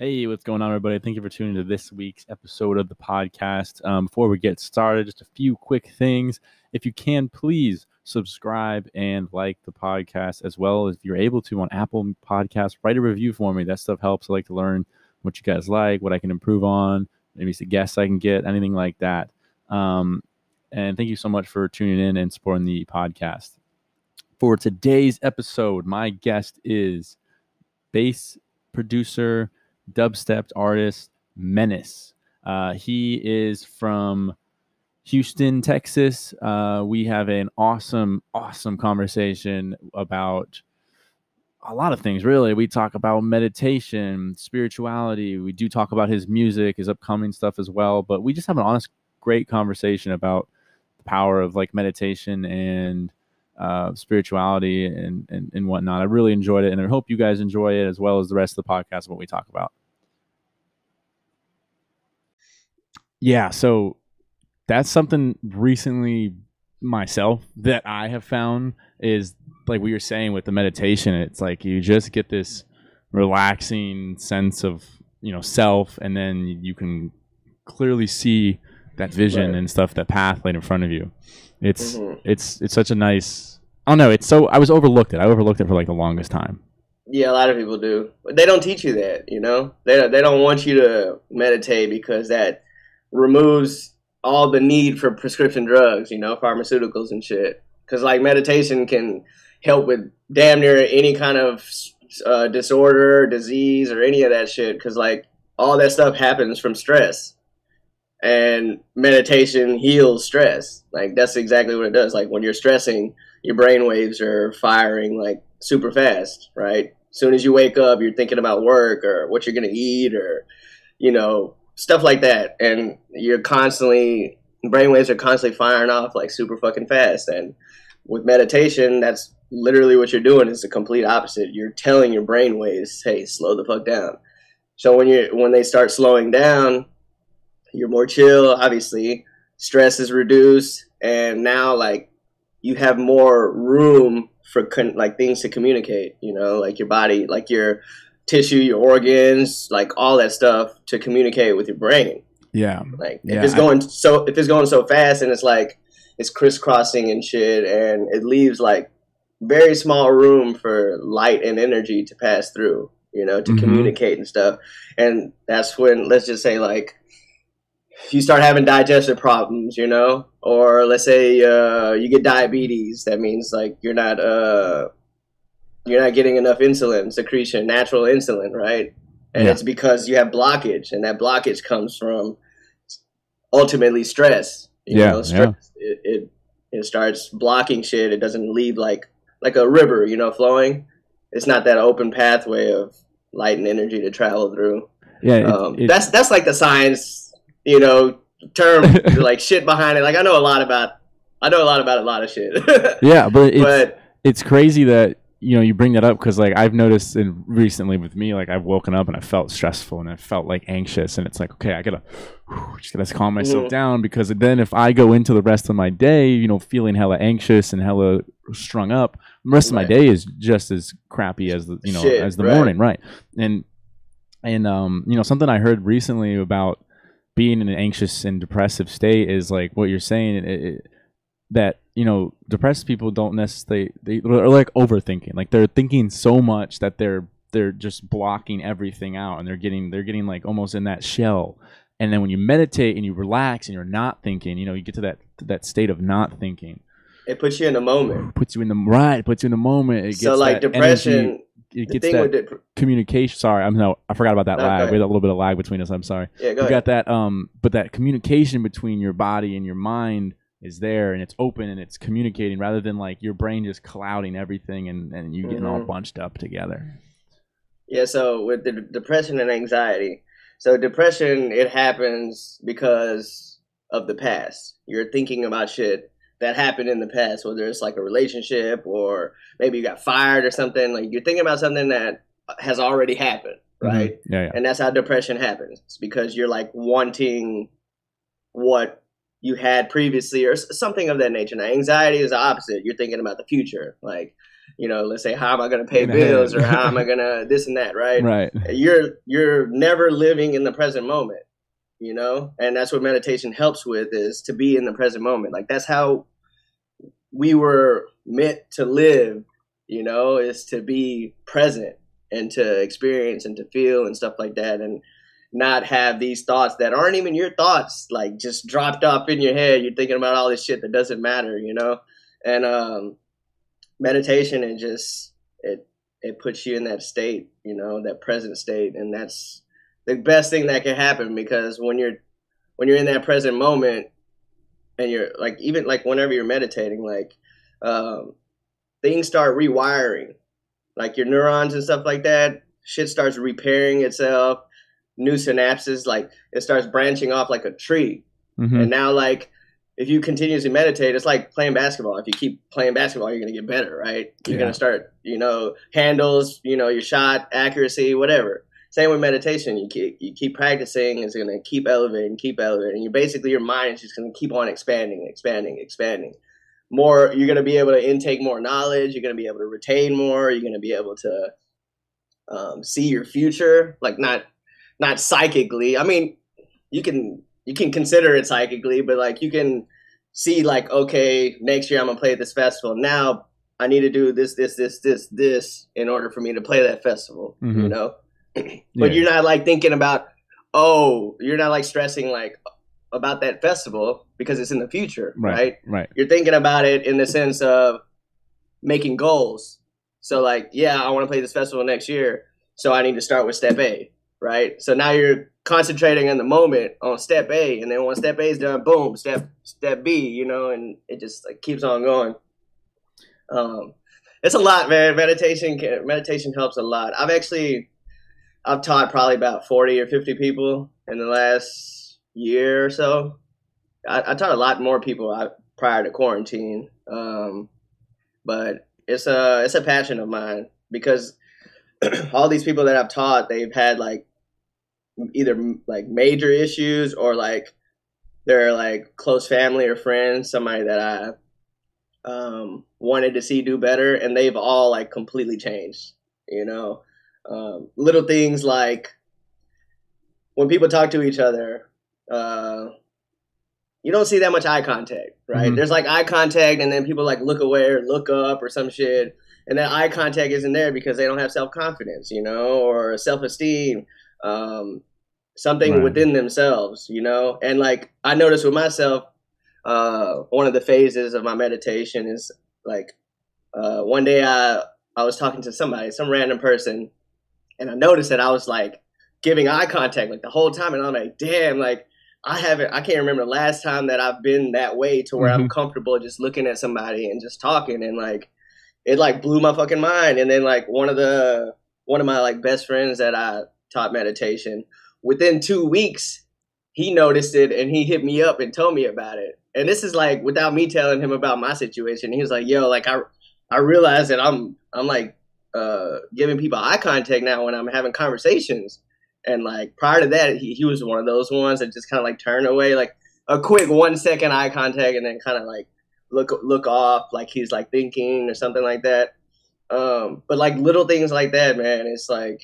Hey, what's going on, everybody? Thank you for tuning to this week's episode of the podcast. Um, before we get started, just a few quick things. If you can, please subscribe and like the podcast as well as if you're able to on Apple Podcasts. Write a review for me. That stuff helps. I like to learn what you guys like, what I can improve on, maybe some guests I can get, anything like that. Um, and thank you so much for tuning in and supporting the podcast. For today's episode, my guest is bass producer dubstep artist Menace. Uh, he is from Houston, Texas. Uh, we have an awesome, awesome conversation about a lot of things, really. We talk about meditation, spirituality. We do talk about his music, his upcoming stuff as well. But we just have an honest, great conversation about the power of like meditation and uh, spirituality and, and, and whatnot. I really enjoyed it, and I hope you guys enjoy it as well as the rest of the podcast. What we talk about. Yeah, so that's something recently myself that I have found is like we were saying with the meditation. It's like you just get this relaxing sense of you know self, and then you can clearly see that vision right. and stuff, that path laid in front of you. It's mm-hmm. it's it's such a nice. I don't know. It's so I was overlooked it. I overlooked it for like the longest time. Yeah, a lot of people do. But they don't teach you that. You know, they they don't want you to meditate because that removes all the need for prescription drugs, you know, pharmaceuticals and shit. Because like meditation can help with damn near any kind of uh, disorder, disease, or any of that shit. Because like all that stuff happens from stress, and meditation heals stress. Like that's exactly what it does. Like when you're stressing, your brain waves are firing like super fast, right? As soon as you wake up, you're thinking about work or what you're gonna eat or you know stuff like that, and you're constantly brainwaves are constantly firing off like super fucking fast. And with meditation, that's literally what you're doing is the complete opposite. You're telling your brainwaves, "Hey, slow the fuck down." So when you when they start slowing down, you're more chill. Obviously, stress is reduced, and now like you have more room for con- like things to communicate. You know, like your body, like your tissue, your organs, like all that stuff to communicate with your brain. Yeah. Like yeah, if it's going I, so if it's going so fast and it's like it's crisscrossing and shit and it leaves like very small room for light and energy to pass through, you know, to mm-hmm. communicate and stuff. And that's when let's just say like you start having digestive problems, you know, or let's say uh, you get diabetes. That means like you're not uh, you're not getting enough insulin secretion, natural insulin, right? And yeah. it's because you have blockage, and that blockage comes from ultimately stress. You yeah, know, stress, yeah. It, it it starts blocking shit. It doesn't leave like like a river, you know, flowing. It's not that open pathway of light and energy to travel through. Yeah, it, um, it, that's that's like the science, you know, term like shit behind it. Like I know a lot about, I know a lot about a lot of shit. yeah, but it's, but it's crazy that you know you bring that up because like i've noticed in recently with me like i've woken up and i felt stressful and i felt like anxious and it's like okay i gotta whew, just gotta calm myself mm-hmm. down because then if i go into the rest of my day you know feeling hella anxious and hella strung up the rest right. of my day is just as crappy as the you know Shit, as the right. morning right and and um you know something i heard recently about being in an anxious and depressive state is like what you're saying it, it, that you know depressed people don't necessarily they are like overthinking like they're thinking so much that they're they're just blocking everything out and they're getting they're getting like almost in that shell and then when you meditate and you relax and you're not thinking you know you get to that that state of not thinking it puts you in the moment puts you in the right puts you in the moment it so like depression energy, it gets that dep- communication. Sorry, I'm no, I forgot about that no, lag. We had a little bit of lag between us. I'm sorry. Yeah, go we ahead. got that. Um, but that communication between your body and your mind is there and it's open and it's communicating rather than like your brain just clouding everything and, and you getting mm-hmm. all bunched up together. Yeah, so with the depression and anxiety. So depression it happens because of the past. You're thinking about shit that happened in the past, whether it's like a relationship or maybe you got fired or something. Like you're thinking about something that has already happened, mm-hmm. right? Mm-hmm. Yeah, yeah. And that's how depression happens. It's because you're like wanting what you had previously or something of that nature. Now, anxiety is the opposite. You're thinking about the future. Like you know, let's say how am I gonna pay bills or how am I gonna this and that, right? Right. You're you're this and that, right? How am I gonna Right. right? You're you're never living in the present moment, you know? And that's what meditation helps with is to be in the present moment. Like that's how we were meant to live, you know, is to be present and to experience and to feel and stuff like that and not have these thoughts that aren't even your thoughts like just dropped off in your head. You're thinking about all this shit that doesn't matter you know? And um meditation and just it it puts you in that state you know that present state. And that's the best thing that can happen because when you're when you're in that present moment and you're like even like whenever you're meditating like um things start rewiring. Like your neurons and stuff like that shit starts repairing itself new synapses like it starts branching off like a tree. Mhm. and now like if you continuously meditate it's like playing basketball. If you keep playing basketball you're going to get better right? You're Yeah. going to start you know handles you know your shot accuracy whatever. Same with meditation. You keep you keep practicing it's going to keep elevating keep elevating. And you basically your mind is just going to keep on expanding expanding expanding. More you're going to be able to intake more knowledge you're going to be able to retain more you're going to be able to um, see your future like not not psychically i mean you can you can consider it psychically but like you can see like okay next year i'm gonna play at this festival now i need to do this this this this this in order for me to play that festival you Mhm. know Yeah. but you're not like thinking about oh you're not like stressing like about that festival because it's in the future Right. right Right. you're thinking about it in the sense of making goals. So like, yeah, I want to play this festival next year, so I need to start with step A, right? So now you're concentrating in the moment on step A, and then once step A is done, boom, step step B, you know, and it just like keeps on going. Um, it's a lot, man. Meditation can, meditation helps a lot. I've actually I've taught probably about forty or fifty people in the last year or so. I, I taught a lot more people I, prior to quarantine, um, but it's a it's a passion of mine because all these people that I've taught, they've had like either like major issues or like they're like close family or friends, somebody that I um, wanted to see do better, and they've all like completely changed. You know, um, little things like when people talk to each other, uh, you don't see that much eye contact, right? Mhm. There's like eye contact, and then people like look away or look up or some shit, and that eye contact isn't there because they don't have self confidence, you know, or self esteem, um, something Right. within themselves, you know. And like I noticed with myself, uh, one of the phases of my meditation is like uh, one day I I was talking to somebody, some random person, and I noticed that I was like giving eye contact like the whole time, and I'm like, damn, like I haven't, I can't remember the last time that I've been that way to where I'm comfortable just looking at somebody and just talking, and like it like blew my fucking mind. And then like one of the one of my like best friends that I taught meditation within two weeks he noticed it and he hit me up and told me about it. And this is like without me telling him about my situation. He was like, "Yo, like I I realized that I'm I'm like uh giving people eye contact now when I'm having conversations." And like prior to that, he, he was one of those ones that just kind of like turn away, like a quick one second eye contact, and then kind of like look look off, like he's like thinking or something like that. Um, but like little things like that, man, it's like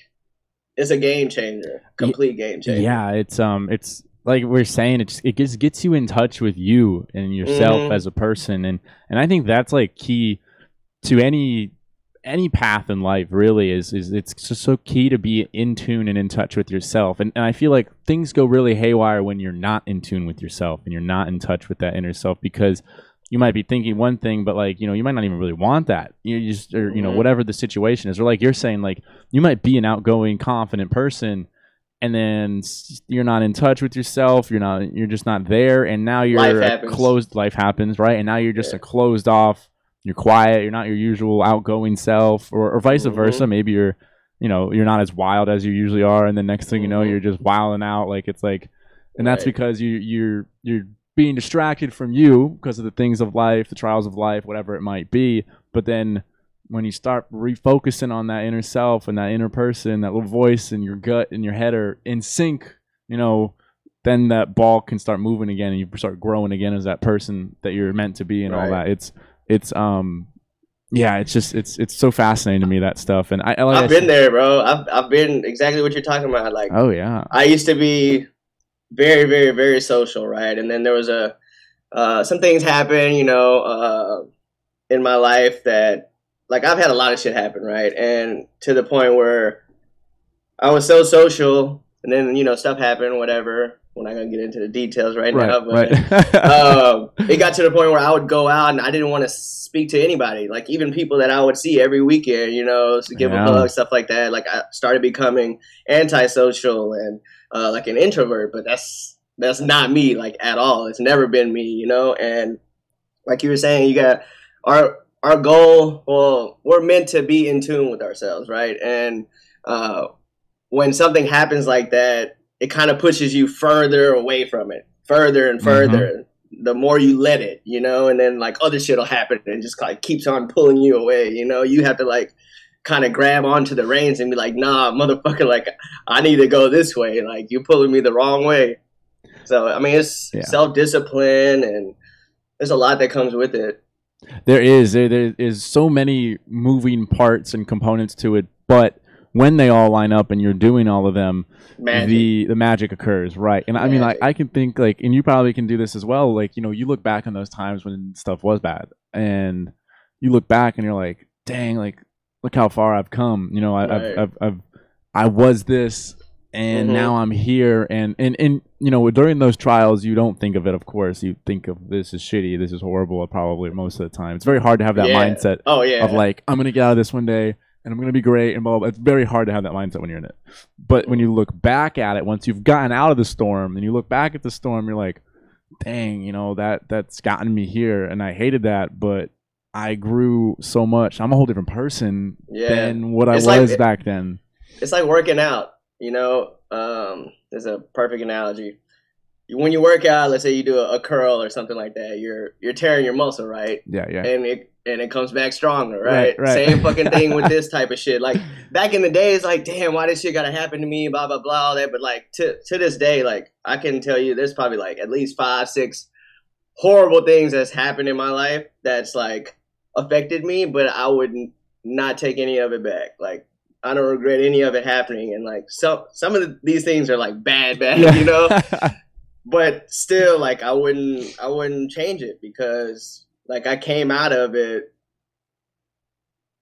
it's a game changer, complete game changer. Yeah, it's um, it's like we're saying, it just, it just gets you in touch with you and yourself Mhm. as a person, and and I think that's like key to any any path in life. Really, is is it's just so key to be in tune and in touch with yourself, and and I feel like things go really haywire when you're not in tune with yourself and you're not in touch with that inner self because you might be thinking one thing, but like you know, you might not even really want that. You just, or you know, whatever the situation is, or like you're saying, like you might be an outgoing, confident person, and then you're not in touch with yourself. You're not, you're just not there, and now you're Life a closed. Life happens, right? And now you're just Yeah. a closed off. You're quiet. You're not your usual outgoing self, or, or vice Mhm. versa. Maybe you're, you know, you're not as wild as you usually are, and the next thing you know, Mhm. you're just wilding out. Like it's like and that's Right. because you you're you're being distracted from you because of the things of life, the trials of life, whatever it might be. But then when you start refocusing on that inner self and that inner person, that little voice in your gut and your head are in sync, you know, then that ball can start moving again and you start growing again as that person that you're meant to be and all that. It's it's um yeah, it's just it's it's so fascinating to me that stuff, and I like I I've been there, bro. I've I've been exactly what you're talking about. Like, Oh yeah, I used to be very, very, very social, right? And then there was a uh, some things happen, you know, uh, in my life that like I've had a lot of shit happen, right? And to the point where I was so social, and then you know stuff happened, whatever. We're not gonna get into the details right, now, but right. um, it got to the point where I would go out and I didn't want to speak to anybody, like even people that I would see every weekend, you know, to give Yeah. a hug, stuff like that. Like I started becoming antisocial and uh, like an introvert, but that's that's not me, like at all. It's never been me, you know. And like you were saying, you got our our goal. Well, we're meant to be in tune with ourselves, right? And uh, when something happens like that, it kind of pushes you further away from it, further and further. The more you let it, you know, and then like other shit will happen and just like keeps on pulling you away. You know, you have to like kind of grab onto the reins and be like, nah, motherfucker, like I need to go this way. Like you're pulling me the wrong way. So I mean, it's Yeah. self discipline and there's a lot that comes with it. There is there, there is so many moving parts and components to it, but when they all line up and you're doing all of them, Magic. the the magic occurs, right? And I mean, like I can think like, and you probably can do this as well. Like you know, you look back on those times when stuff was bad, and you look back and you're like, dang, like look how far I've come. You know, I, Right. I've, I've I've I was this. And Mhm. now I'm here, and, and and you know during those trials you don't think of it. Of course, you think of this is shitty, this is horrible. Probably most of the time, it's very hard to have that Yeah. mindset oh yeah. of like I'm gonna get out of this one day and I'm gonna be great and blah, blah blah. It's very hard to have that mindset when you're in it. But when you look back at it, once you've gotten out of the storm and you look back at the storm, you're like, dang, you know that that's gotten me here, and I hated that, but I grew so much. I'm a whole different person yeah. than what I It's like- was back then. it's like working out. You know, um, there's a perfect analogy. When you work out, let's say you do a, a curl or something like that, you're you're tearing your muscle, right? Yeah, yeah. And it and it comes back stronger, Right, right? right. Same fucking thing with this type of shit. Like back in the day, it's like, damn, why this shit gotta happen to me? Blah blah blah, all that. But like to to this day, like I can tell you, there's probably like at least five, six horrible things that's happened in my life that's like affected me, but I would not take any of it back. Like I don't regret any of it happening, and like some some of the, these things are like bad, bad, Yeah. you know. But still, like I wouldn't I wouldn't change it because like I came out of it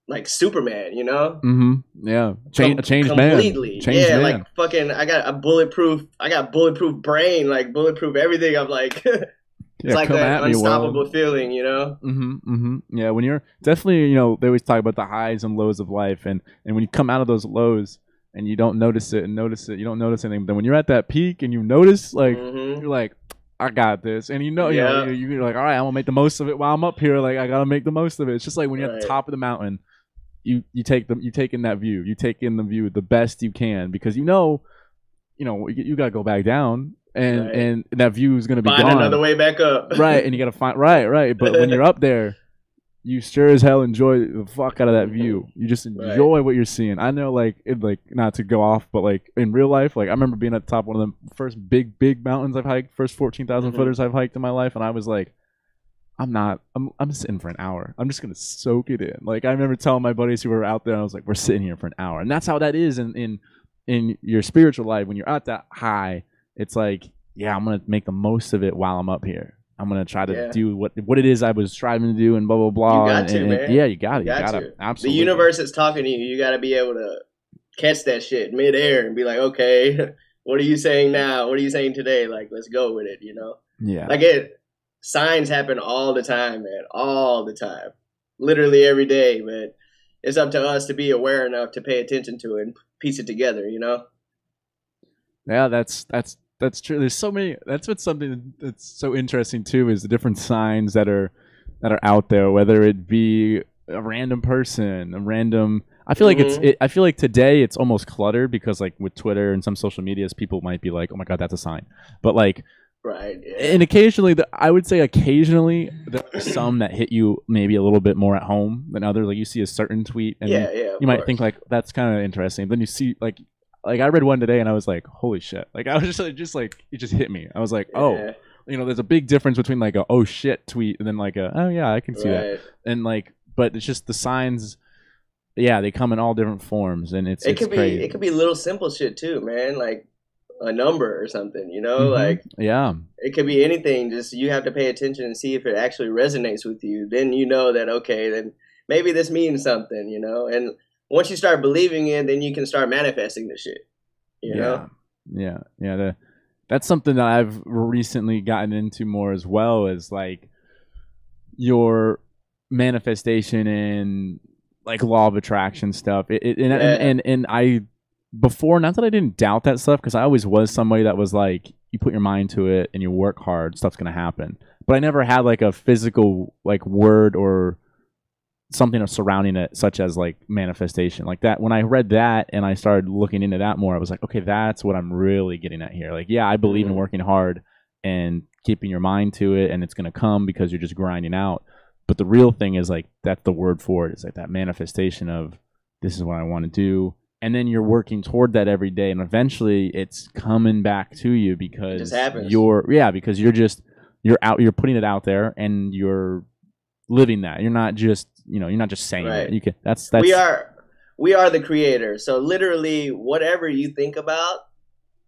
like Superman, you know. mm-hmm. Yeah. Change, Com- changed completely. man. Changed yeah, man. like fucking. I got a bulletproof. I got bulletproof brain, like bulletproof everything. I'm like, it's yeah, like come that unstoppable feeling, you know. Mm-hmm, mm-hmm. Yeah, when you're definitely, you know, they always talk about the highs and lows of life, and and when you come out of those lows and you don't notice it and notice it, you don't notice anything. But then when you're at that peak and you notice, like Mhm. you're like, I got this, and you know, Yeah. you know, you- you're like, all right, I'm gonna make the most of it while I'm up here. Like I gotta make the most of it. It's just like when you're at the top of the mountain, you you take the you take in that view, you take in the view the best you can because you know, you know, you, you gotta go back down, and Right. and that view is gonna be Find gone another way back up. right, and you gotta find right, right. But when you're up there, you sure as hell enjoy the fuck out of that view. You just Right. enjoy what you're seeing. I know, like, it, like not to go off, but like in real life, like I remember being at the top of one of the first big, big mountains I've hiked, first fourteen Mhm. footers I've hiked in my life, and I was like. I'm not. I'm. I'm sitting for an hour. I'm just gonna soak it in. Like I remember telling my buddies who were out there, I was like, "We're sitting here for an hour," and that's how that is in in in your spiritual life. When you're at that high, it's like, yeah, I'm gonna make the most of it while I'm up here. I'm gonna try to Yeah. do what what it is I was striving to do, and blah blah blah. You got and, to, and- man. Yeah, you got it. You You got got to. it. The universe is talking to you. You got to be able to catch that shit midair and be like, okay, what are you saying now? What are you saying today? Like, let's go with it. You know. Yeah. Like it, signs happen all the time, man, all the time, literally every day. But it's up to us to be aware enough to pay attention to it and piece it together. You know? Yeah, that's that's that's true. There's so many. That's what's something that's so interesting too is the different signs that are that are out there. Whether it be a random person, a random. I feel like it's. Mhm. It, I feel like today it's almost cluttered because like with Twitter and some social medias, people might be like, "Oh my god, that's a sign," but like Right. Yeah. and occasionally the, i would say occasionally there are some that hit you maybe a little bit more at home than others like you see a certain tweet and yeah. Yeah. you might course. think like that's kind of interesting then you see like like i read one today and i was like holy shit like i was just like just like it just hit me i was like oh Yeah, you know there's a big difference between like a oh shit tweet and then like a oh yeah i can see that and like but it's just the signs. Yeah, they come in all different forms, and it's it it's could be crazy. it could be little simple shit too, man. Like a number or something, you know, Mhm. like yeah, it could be anything. Just you have to pay attention and see if it actually resonates with you. Then you know that okay, then maybe this means something, you know. And once you start believing it, then you can start manifesting the shit. You know, yeah, yeah, yeah. The, that's something that I've recently gotten into more as well. Is like your manifestation and like law of attraction stuff. It, it, and, Yeah. and and and I before not that I didn't doubt that stuff because I always was somebody that was like you put your mind to it and you work hard, stuff's gonna happen. But I never had like a physical like word or something surrounding it, such as like manifestation, like that. When I read that and I started looking into that more, I was like, okay, that's what I'm really getting at here. Like, yeah, I believe in Mhm. working hard and keeping your mind to it, and it's gonna come because you're just grinding out. But the real thing is like that's the word for it. It's like that manifestation of this is what I want to do, and then you're working toward that every day, and eventually it's coming back to you because you're yeah because you're just you're out you're putting it out there and you're living that. You're not just you know you're not just saying Right. it. You can that's that's we are we are the creator. So literally, whatever you think about,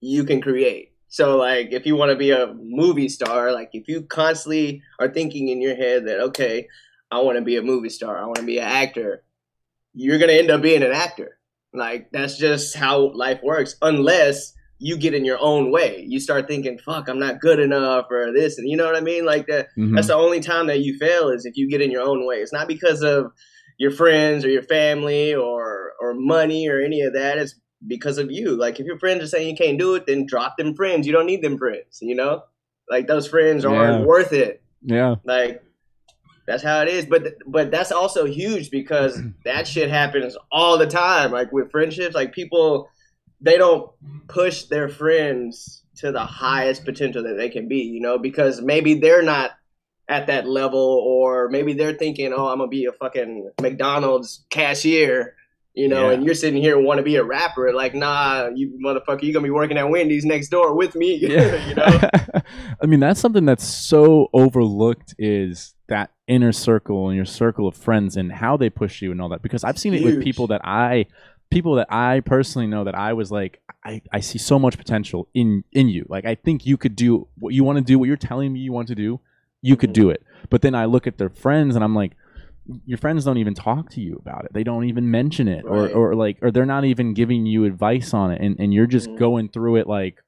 you can create. So like, if you want to be a movie star, like if you constantly are thinking in your head that okay, I want to be a movie star, I want to be an actor, you're gonna end up being an actor. Like that's just how life works, unless you get in your own way. You start thinking, "Fuck, I'm not good enough," or this, and you know what I mean. Like that. Mhm. That's the only time that you fail is if you get in your own way. It's not because of your friends or your family or or money or any of that. It's because of you. Like if your friends are saying you can't do it, then drop them friends. You don't need them friends. You know, like those friends aren't Yeah. worth it. yeah Like that's how it is. But but that's also huge because that shit happens all the time. Like with friendships, like people they don't push their friends to the highest potential that they can be, you know, because maybe they're not at that level or maybe they're thinking, "Oh, I'm going to be a fucking McDonald's cashier." You know, Yeah. and you're sitting here want to be a rapper. Like, nah, you motherfucker, you're gonna be working at Wendy's next door with me. yeah you know? I mean that's something that's so overlooked is that inner circle and your circle of friends and how they push you and all that because I've seen it with people that I people that I personally know that I was like I, I see so much potential in in you like I think you could do what you want to do what you're telling me you want to do you could Mhm. do it but then I look at their friends and I'm like your friends don't even talk to you about it they don't even mention it Right. or, or like or they're not even giving you advice on it and, and you're just Mhm. going through it like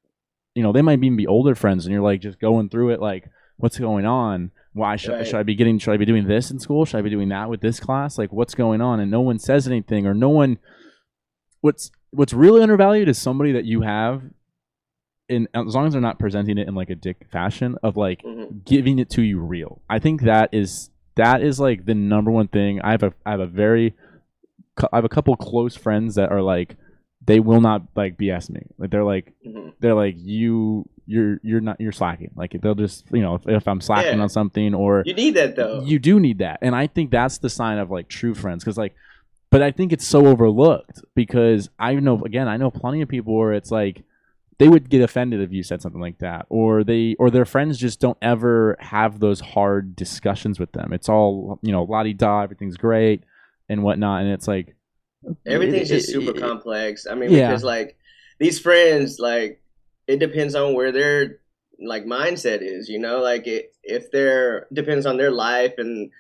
you know they might even be older friends and you're like just going through it like what's going on why should, Right. should i be getting should i be doing this in school should i be doing that with this class like what's going on and no one says anything or no one what's what's really undervalued is somebody that you have in as long as they're not presenting it in like a dick fashion of like Mhm. giving it to you real i think that is that is like the number one thing i have a i have a very i have a couple close friends that are like they will not like bs me like they're like Mhm. they're like you you're you're not you're slacking like they'll just you know if, if i'm slacking Yeah. on something or You need that though. you do need that and i think that's the sign of like true friends because like but i think it's so overlooked because i know again i know plenty of people where it's like they would get offended if you said something like that or they or their friends just don't ever have those hard discussions with them it's all you know la-di-da everything's great and whatnot and it's like Everything's it- just it- super it- complex. I mean, Yeah. because like these friends, like it depends on where their like mindset is. You know, like it if they're depends on their life and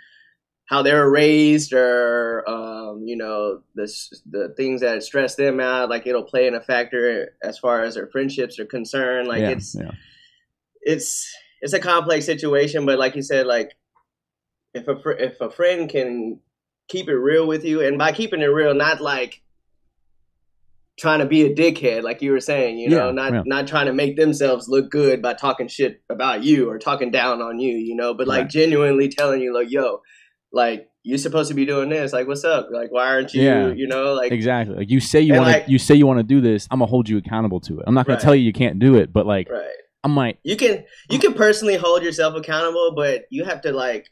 how they were raised, or um, you know, the the things that stress them out. Like it'll play in a factor as far as their friendships are concerned. Like yeah, it's yeah. it's it's a complex situation, but like you said, like if a fr- if a friend can keep it real with you, and by keeping it real, not like trying to be a dickhead, like you were saying, you know, Yeah, not yeah. not trying to make themselves look good by talking shit about you or talking down on you, you know, but like Right. genuinely telling you, like, yo, like you're supposed to be doing this, like, what's up, like, why aren't you, Yeah. you know, like, exactly. Like you say you want like- to you say you want to do this i'm gonna hold you accountable to it. I'm not gonna Right. tell you you can't do it but like right. I'm like, you can you can personally hold yourself accountable but you have to like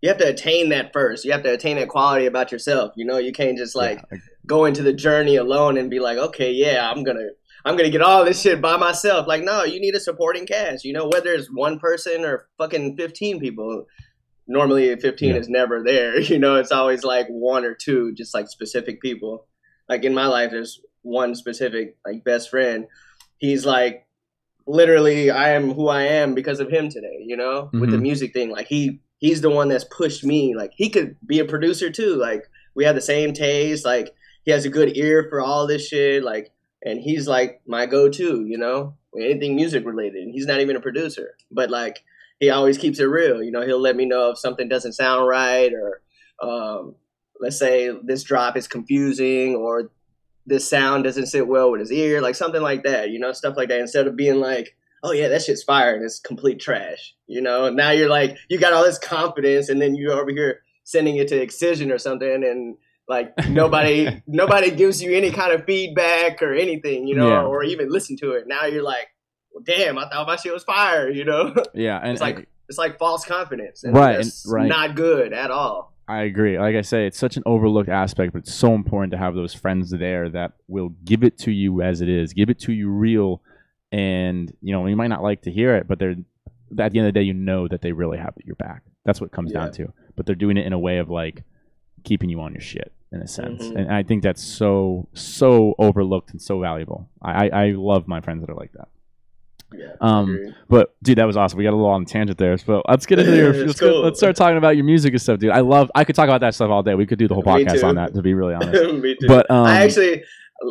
you have to attain that first. You have to attain that quality about yourself you know? You can't just like yeah, go into the journey alone and be like okay yeah i'm gonna i'm gonna get all this shit by myself. Like no you need a supporting cast you know? Whether it's one person or fucking 15 people normally 15 Yeah. is never there. You know, it's always like one or two, just like specific people. Like in my life, there's one specific like best friend. He's like literally I am who I am because of him today, you know, with the Mhm. music thing. Like he he's the one that's pushed me. Like he could be a producer too. Like we have the same taste. Like he has a good ear for all this shit. Like and he's like my go to, you know, anything music related. And he's not even a producer, but like he always keeps it real. You know, he'll let me know if something doesn't sound right or um, let's say this drop is confusing or this sound doesn't sit well with his ear, like something like that, you know, stuff like that. Instead of being like, oh yeah, that shit's fire and it's complete trash, you know. Now you're like, you got all this confidence, and then you're over here sending it to Excision or something, and like nobody, nobody gives you any kind of feedback or anything, you know, Yeah. or even listen to it. Now you're like, well, damn, I thought my shit was fire, you know. Yeah, and It's like it's like false confidence, and Right, That's and- right. not good at all. I agree. Like I say, it's such an overlooked aspect, but it's so important to have those friends there that will give it to you as it is, give it to you real, and you know you might not like to hear it, but they're at the end of the day, you know that they really have your back. That's what it comes down to. But they're doing it in a way of like keeping you on your shit in a sense, Mhm. and I think that's so so overlooked and so valuable. I I, I love my friends that are like that. Yeah. Um. But dude, that was awesome. We got a little on tangent there. So let's get into your let's, go- let's start talking about your music and stuff, dude. I love. I could talk about that stuff all day. We could do the whole podcast on that. To be really honest. Me too. But um, I actually,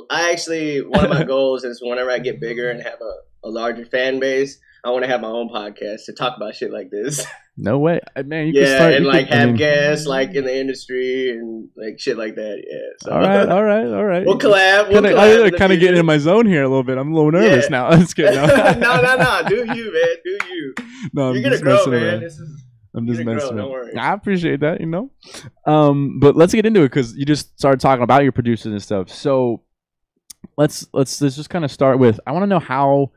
I actually, one of my goals is whenever I get bigger and have a, a larger fan base, I want to have my own podcast to talk about shit like this. No way, man. You can yeah, start, and like could- I have mean- guests like in the industry and like shit like that. Yeah. So. All right, all right, all right. we'll collab. We'll Kind of, collab the kind of getting in my zone here a little bit. I'm a little nervous Yeah. now. That's good. no, no, no. Do you, man? Do you? no, I'm You're gonna just grow, messing man. is I'm just messing grow. I appreciate that, you know. Um, but let's get into it because you just started talking about your producers and stuff. So let's let's let's just kind of start with. I want to know how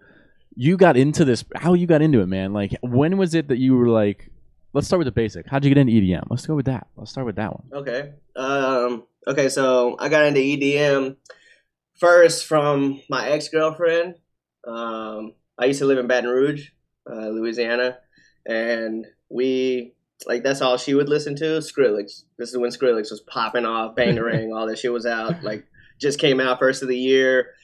you got into this. How you got into it, man. Like, when was it that you were like? Let's start with the basic. How'd you get into EDM? Let's go with that. Let's start with that one. Okay. Um, okay, so I got into EDM first from my ex girlfriend. Um, I used to live in Baton Rouge, uh, Louisiana, and we like that's all she would listen to. Skrillex. This is when Skrillex was popping off, Bangarang, all that shit was out. Like just came out first of the year.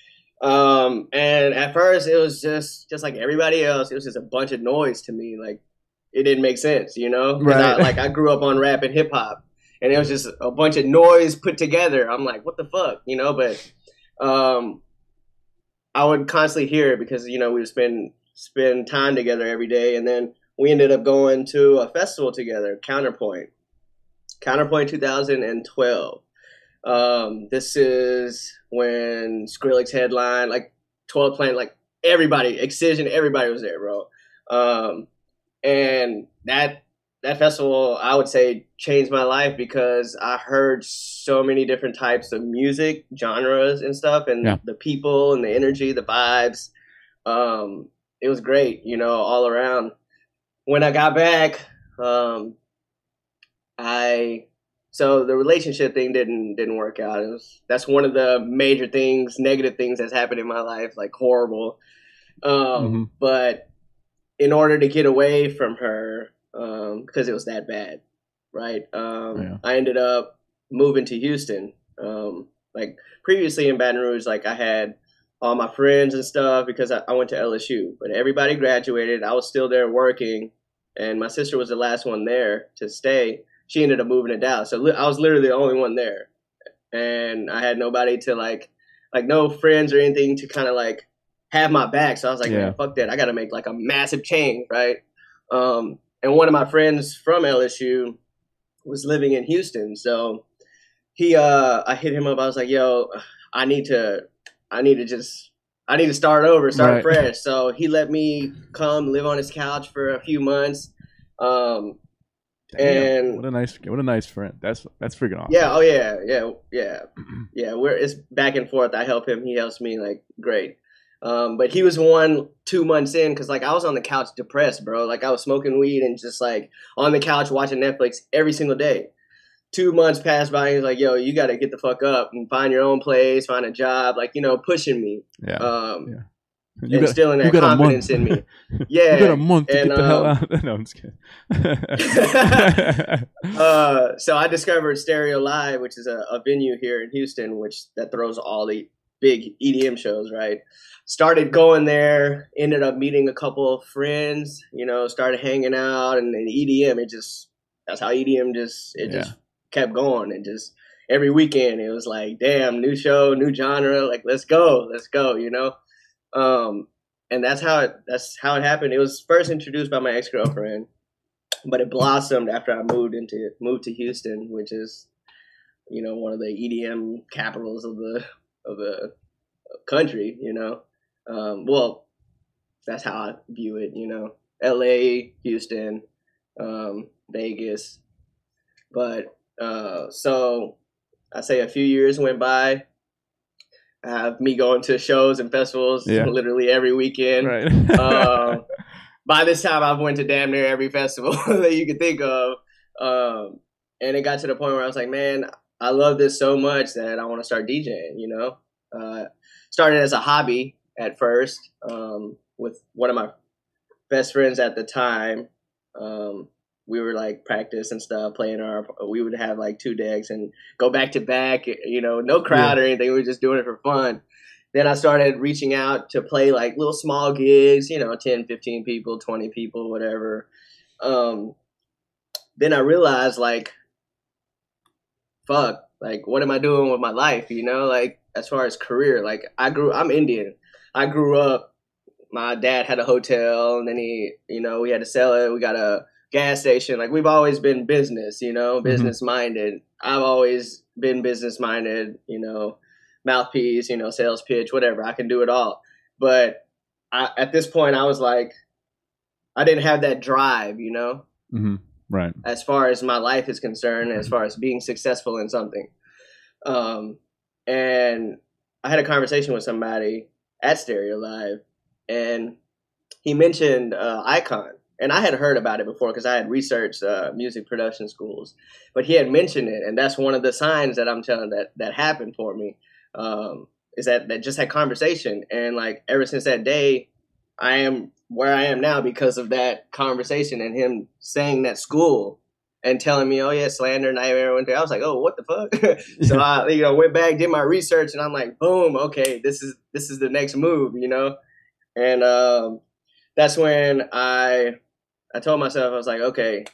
Um, and at first it was just just like everybody else. It was just a bunch of noise to me. Like it didn't make sense, you know. 'Cause I, Right. like I grew up on rap and hip hop, and it was just a bunch of noise put together. I'm like, what the fuck, you know? But um, I would constantly hear it because you know we would spend spend time together every day, and then we ended up going to a festival together, Counterpoint, Counterpoint 2012. Um, this is when Skrillex headline, like 12 playing, like everybody, Excision, everybody was there, bro. Um, and that that festival, I would say, changed my life because I heard so many different types of music, genres, and stuff, and Yeah. the people and the energy, the vibes. Um, it was great, you know, all around. When I got back, um, I so the relationship thing didn't didn't work out. It was that's one of the major things, negative things that's happened in my life, like horrible. Um, Mhm. But in order to get away from her, um, because it was that bad, right? Um, Yeah. I ended up moving to Houston. Um, like previously in Baton Rouge, like I had all my friends and stuff because I, I went to LSU, but everybody graduated. I was still there working, and my sister was the last one there to stay. She ended up moving to Dallas, so li- I was literally the only one there, and I had nobody to like, like no friends or anything to kind of like have my back. So I was like, Yeah. fuck that. I got to make like a massive change, right? Um, and one of my friends from LSU was living in Houston, so he, uh, I hit him up. I was like, yo, I need to, I need to just, I need to start over, start Right. fresh. So he let me come live on his couch for a few months. Um, Damn, And- what a nice, what a nice friend. That's that's freaking awesome. yeah, oh yeah, yeah, yeah, yeah. We're it's back and forth. I help him, he helps me. Like great. Um, but he was one two months in because like I was on the couch depressed, bro. Like I was smoking weed and just like on the couch watching Netflix every single day. Two months passed by. And he's like, "Yo, you got to get the fuck up and find your own place, find a job." Like you know, pushing me. yeah. Um, Yeah. You got, instilling that confidence in me. Yeah, you got a month to and, get the hell um, out. no, I'm just kidding. uh, so I discovered Stereo Live, which is a, a venue here in Houston, which that throws all the big EDM shows. Right, started going there. Ended up meeting a couple of friends. You know, started hanging out, and, and EDM. It just that's how EDM just it just kept going, and just every weekend it was like, damn, new show, new genre. Like, let's go, let's go. You know, um, and that's how it that's how it happened. It was first introduced by my ex girlfriend but it blossomed after I moved into moved to Houston, which is you know one of the EDM capitals of the of the country. You know, um, well, that's how I view it. You know, L.A., Houston, um, Vegas, but uh, so I say a few years went by. Have me going to shows and festivals Yeah. literally every weekend right. um, by this time I've went to damn near every festival that you could think of. Um, and it got to the point where I was like, man, I love this so much that I want to start DJing, you know? Uh, started as a hobby at first um, with one of my best friends at the time. Um, we were like practice and stuff, playing our. We would have like two decks and go back to back. You know, no crowd or anything. We were just doing it for fun then I started reaching out to play like little small gigs, you know, 10, 15 people, 20 people, whatever. Um, then I realized like, fuck, like, what am I doing with my life? You know, like, as far as career, like, I grew, I'm Indian. I grew up, my dad had a hotel and then he, you know, we had to sell it. We got a gas station. Like, we've always been business, you know, business minded. I've always been business minded, you know mouthpiece, you know, sales pitch, whatever. I can do it all. But I, at this point, I was like, I didn't have that drive, you know, hmm Right. as far as my life is concerned, as far as being successful in something. Um, and I had a conversation with somebody at Stereo Live, and he mentioned uh, Icon. And I had heard about it before because I had researched uh, music production schools, but he had mentioned it, and that's one of the signs that I'm telling that that happened for me um, is that that just had conversation, and like ever since that day, I am where I am now because of that conversation and him saying that school and telling me, "Oh yeah, Slander NGHTMRE went there." I was like, "Oh, what the fuck?" so I, you know, went back, did my research, and I'm like, "Boom, okay, this is this is the next move," you know, and um, that's when I I told myself I was like, okay,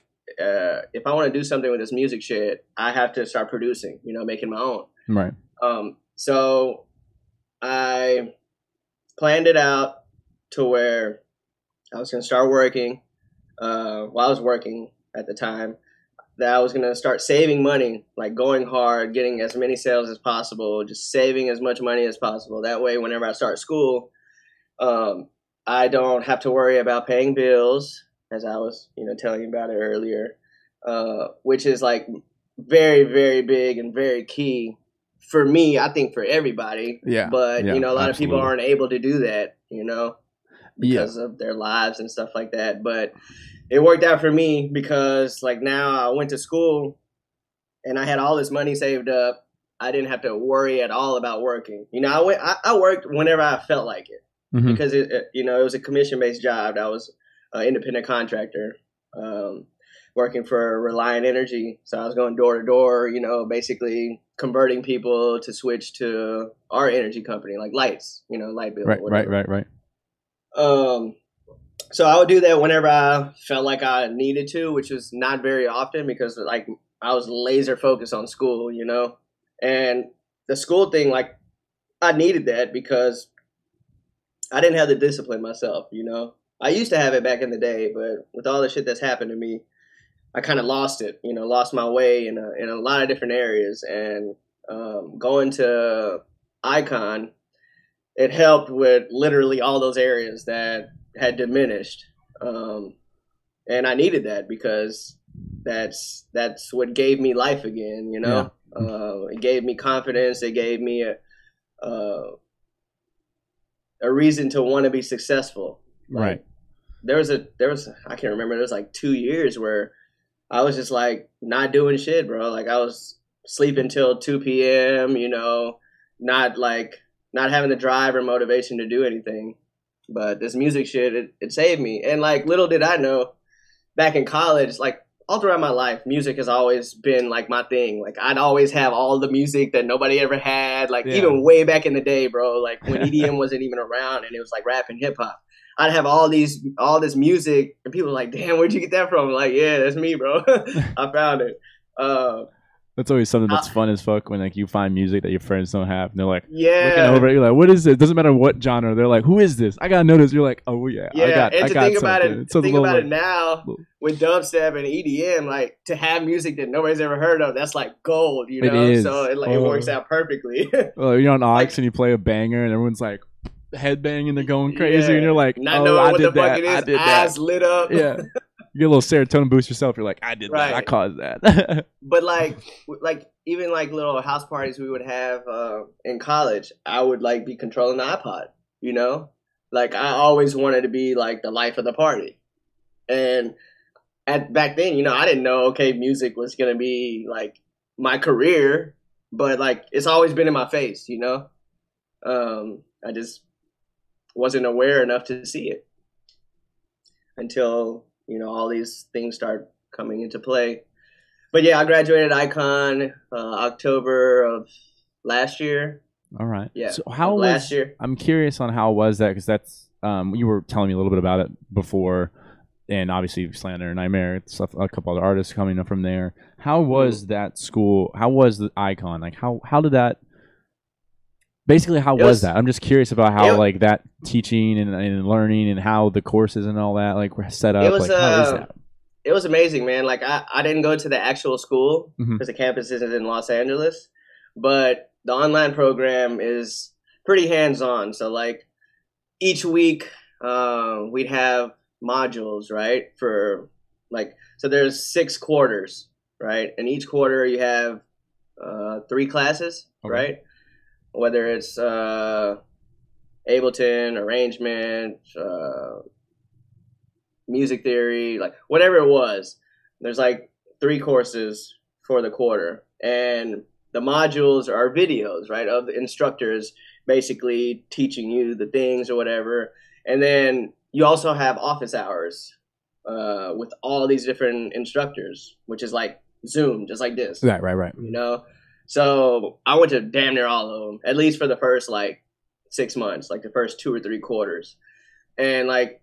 uh, if I want to do something with this music shit, I have to start producing, you know, making my own. Right. Um, so I planned it out to where I was going to start working. Uh, while I was working at the time, that I was going to start saving money, like going hard, getting as many sales as possible, just saving as much money as possible. That way, whenever I start school, um, I don't have to worry about paying bills, as I was, you know, telling you about it earlier, uh, which is like very, very big and very key for me. I think for everybody, Yeah. but yeah, you know, a lot of people aren't able to do that, you know, Yeah. because of their lives and stuff like that. But it worked out for me because, like, now I went to school and I had all this money saved up. I didn't have to worry at all about working. You know, I went, I, I worked whenever I felt like it Mhm. because it, it- you know it was a commission based job. I was an independent contractor, um, working for Reliant Energy. So I was going door to door, you know, basically converting people to switch to our energy company, like lights, you know, light bill. Right. Right. Right. Right. Um, so I would do that whenever I felt like I needed to, which was not very often because like I was laser focused on school, you know, and the school thing, like I needed that because I didn't have the discipline myself, you know. I used to have it back in the day, but with all the shit that's happened to me, I kind of lost it, you know, lost my way in a, in a lot of different areas. And um, going to Icon, it helped with literally all those areas that had diminished. Um, and I needed that because that's that's what gave me life again, you know. Uh, it gave me confidence. It gave me a uh, a reason to want to be successful. Like, Right. There was a there was I can't remember. There was like two years where I was just like not doing shit, bro. Like I was sleeping till two p.m. You know, not like not having the drive or motivation to do anything. But this music shit, it, it saved me. And like little did I know, back in college, like all throughout my life, music has always been like my thing. Like I'd always have all the music that nobody ever had. Like Yeah. even way back in the day, bro. Like when EDM wasn't even around and it was like rap and hip hop. I'd have all these all this music and people were like, "Damn, where'd you get that from?" I'm like, yeah, that's me, bro. I found it. Uh, That's always something that's fun as fuck when like you find music that your friends don't have, and they're like yeah, looking over it. You're like, "What is it?" Doesn't matter what genre. They're like, "Who is this?" I gotta notice. You're like, "Oh yeah, Yeah, I got, and I to think about something." it, a think about it now little- with dubstep and EDM, like to have music that nobody's ever heard of, that's like gold, you know. So it like it Oh. works out perfectly. Well, you're on aux Like- and you play a banger, and everyone's like headbanging, they're going crazy, Yeah. and you're like, Not "Oh, I did that. I is, did that." eyes lit up. Yeah, you get a little serotonin boost yourself. You're like, "I did that. I Right. caused that." But like, like even like little house parties we would have uh, in college, I would like be controlling the iPod. You know, like I always wanted to be like the life of the party, and at back then, you know, I didn't know okay, music was gonna be like my career, but like it's always been in my face. You know, um, I just wasn't aware enough to see it until you know all these things start coming into play but yeah, I graduated Icon uh, October of last year. All right. Yeah, So how was last year? I'm curious on how was that because that's um you were telling me a little bit about it before, and obviously Slander and NGHTMRE stuff. A couple other artists coming up from there. How Mm-hmm. was that school? How was the icon? Like how how did that? Basically, how was, that? I'm just curious about how It- like that teaching and, and learning and how the courses and all that like were set up. It was, like how is uh, that? It was amazing, man. Like I, I didn't go to the actual school Mhm. because the campus isn't in Los Angeles, but the online program is pretty hands on. So like each week, uh, we'd have modules, right? For like so, there's six quarters, right? And each quarter you have uh, three classes, Okay. right? Whether it's uh, Ableton, arrangement, uh, music theory, like whatever it was. There's like three courses for the quarter, and the modules are videos, right, of the instructors basically teaching you the things or whatever. And then you also have office hours uh, with all these different instructors, which is like Zoom, just like this Right, right, right. you know. So I went to damn near all of them, at least for the first like six months, like the first two or three quarters, and like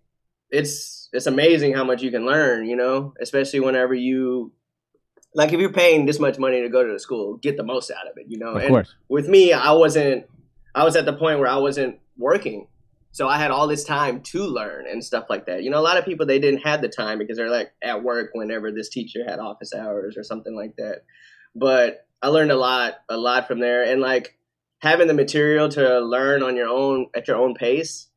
it's it's amazing how much you can learn, you know, especially whenever you like if you're paying this much money to go to the school, get the most out of it, you know. Of and course. with me, I wasn't. I was at the point where I wasn't working, so I had all this time to learn and stuff like that. You know, a lot of people they didn't have the time because they're like at work whenever this teacher had office hours or something like that. But I learned a lot, a lot from there, and like having the material to learn on your own at your own pace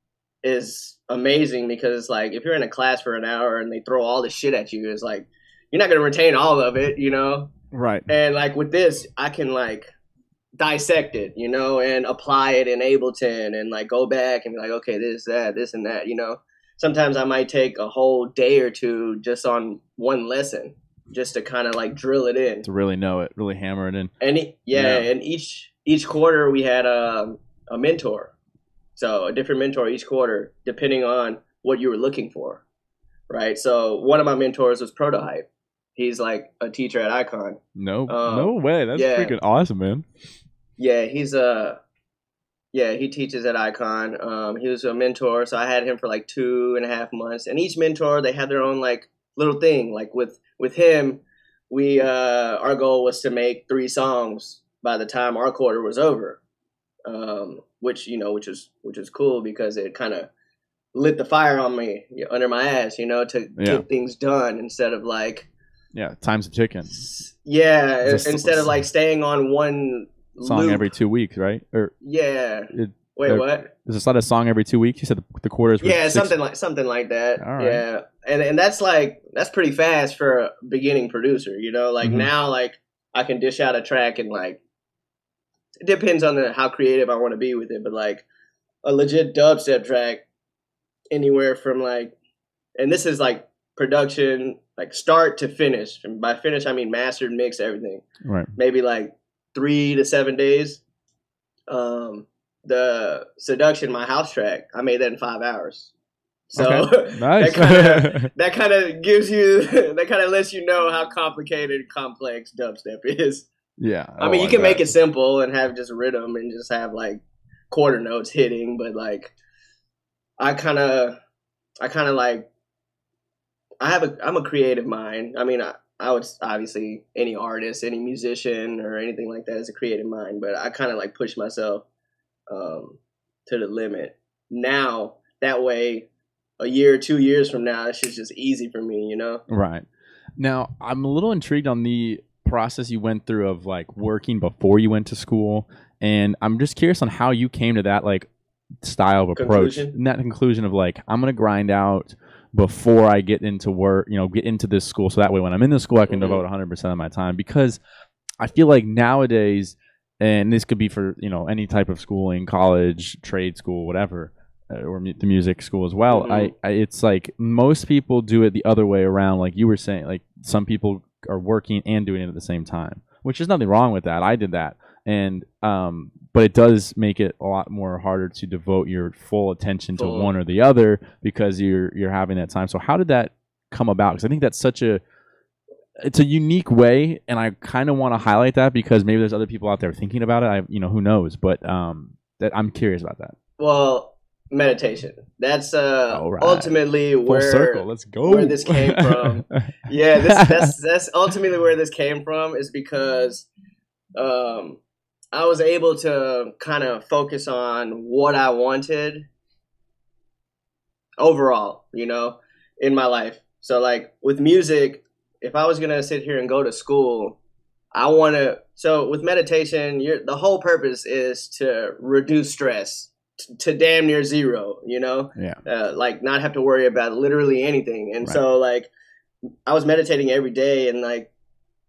is amazing because like if you're in a class for an hour and they throw all the shit at you, it's like you're not gonna retain all of it, you know. Right. And like with this, I can like dissect it, you know, and apply it in Ableton and like go back and be like, okay, this, that, this, and that, you know. Sometimes I might take a whole day or two just on one lesson, just to kind of like drill it in. To really know it, really hammer it in. And e- yeah, Yeah. and each each quarter we had a a mentor, so a different mentor each quarter, depending on what you were looking for, right? So one of my mentors was Protohype. He's like a teacher at Icon. No, Um, no way. That's yeah. freaking awesome, man. Yeah, he's a yeah, he teaches at Icon. Um, he was a mentor, so I had him for like two and a half months. And each mentor, they had their own like little thing. Like with with him, we uh, our goal was to make three songs by the time our quarter was over, um, which you know, which was which was cool because it kind of lit the fire on me you know, under my ass, you know, to Yeah. get things done instead of like Yeah, time's a ticking. yeah, s- instead of like staying on one Song loop. every two weeks, right? Or yeah. it, Wait, uh, what? is it not a song every two weeks? You said the, the quarters. Were Yeah, six- something like something like that. All right. Yeah, and and that's like that's pretty fast for a beginning producer. You know, like Mhm. now, like I can dish out a track and like it depends on the, how creative I want to be with it, but like a legit dubstep track, anywhere from like, and this is like production, like start to finish. And by finish, I mean mastered, mix, everything Right. maybe like three to seven days. Um, the seduction, my house track, I made that in five hours. So Okay. Nice. that kind of that gives you that kind of lets you know how complicated complex dubstep is. yeah. I mean, you can make it simple and have just rhythm and just have like quarter notes hitting, but like I kind of I kind of like I have a I'm a creative mind. I mean, I I would obviously any artist, any musician or anything like that is a creative mind, but I kind of like push myself um to the limit. Now, that way a year, 2 years from now, it's just, just easy for me, you know? Right. Now, I'm a little intrigued on the process you went through of like working before you went to school, and I'm just curious on how you came to that like style of approach, Conclusion? and that conclusion of like I'm gonna grind out before I get into work, you know, get into this school, so that way when I'm in the school, I can Mhm. devote 100 percent of my time because I feel like nowadays, and this could be for you know any type of schooling, college, trade school, whatever. uh, Or mu- the music school as well. I, Mhm. I, it's like most people do it the other way around. Like you were saying, like some people are working and doing it at the same time, which is nothing wrong with that. I did that, and um, but it does make it a lot more harder to devote your full attention to Full. one or the other because you're you're having that time. So how did that come about? Because I think that's such a it's a unique way, and I kind of want to highlight that because maybe there's other people out there thinking about it. I you know who knows, but um, that I'm curious about that. Well, meditation. That's uh right. ultimately Full where circle. Let's go. where this came from. yeah, this that's that's ultimately where this came from is because um I was able to kind of focus on what I wanted overall, you know, in my life. So like with music, if I was to sit here and go to school, I want to so with meditation, you're the whole purpose is to reduce stress t- to damn near zero, you know? yeah. uh, like not have to worry about literally anything. And Right. so like I was meditating every day, and like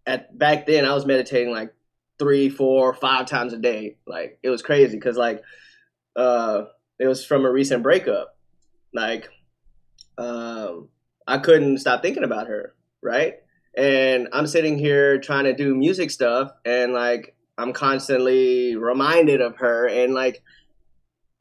at back then I was meditating like three, four, five times a day. Like it was crazy because like uh, it was from a recent breakup. Like um, I couldn't stop thinking about her, right? And I'm sitting here trying to do music stuff, and like I'm constantly reminded of her, and like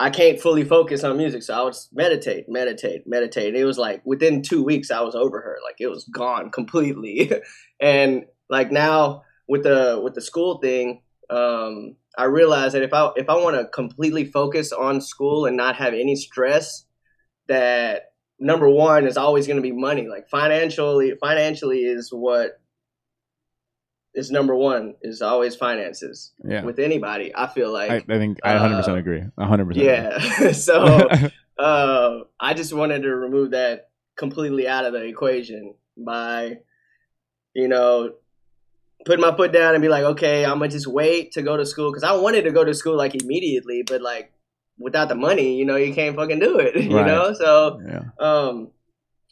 I can't fully focus on music, so I would meditate, meditate, meditate. It was like within two weeks, I was over her. Like it was gone completely. and like now with the with the school thing, um, I realized that if I if I want to completely focus on school and not have any stress, that number one is always going to be money. Like financially, financially is what is number one. Is always finances Yeah. with anybody. I feel like I, I think I 100% uh, agree. 100%. yeah. so uh, I just wanted to remove that completely out of the equation by, you know, putting my foot down and be like, okay, I'm gonna just wait to go to school because I wanted to go to school like immediately, but like without the money, you know, you can't fucking do it. You Right. know, so yeah. um,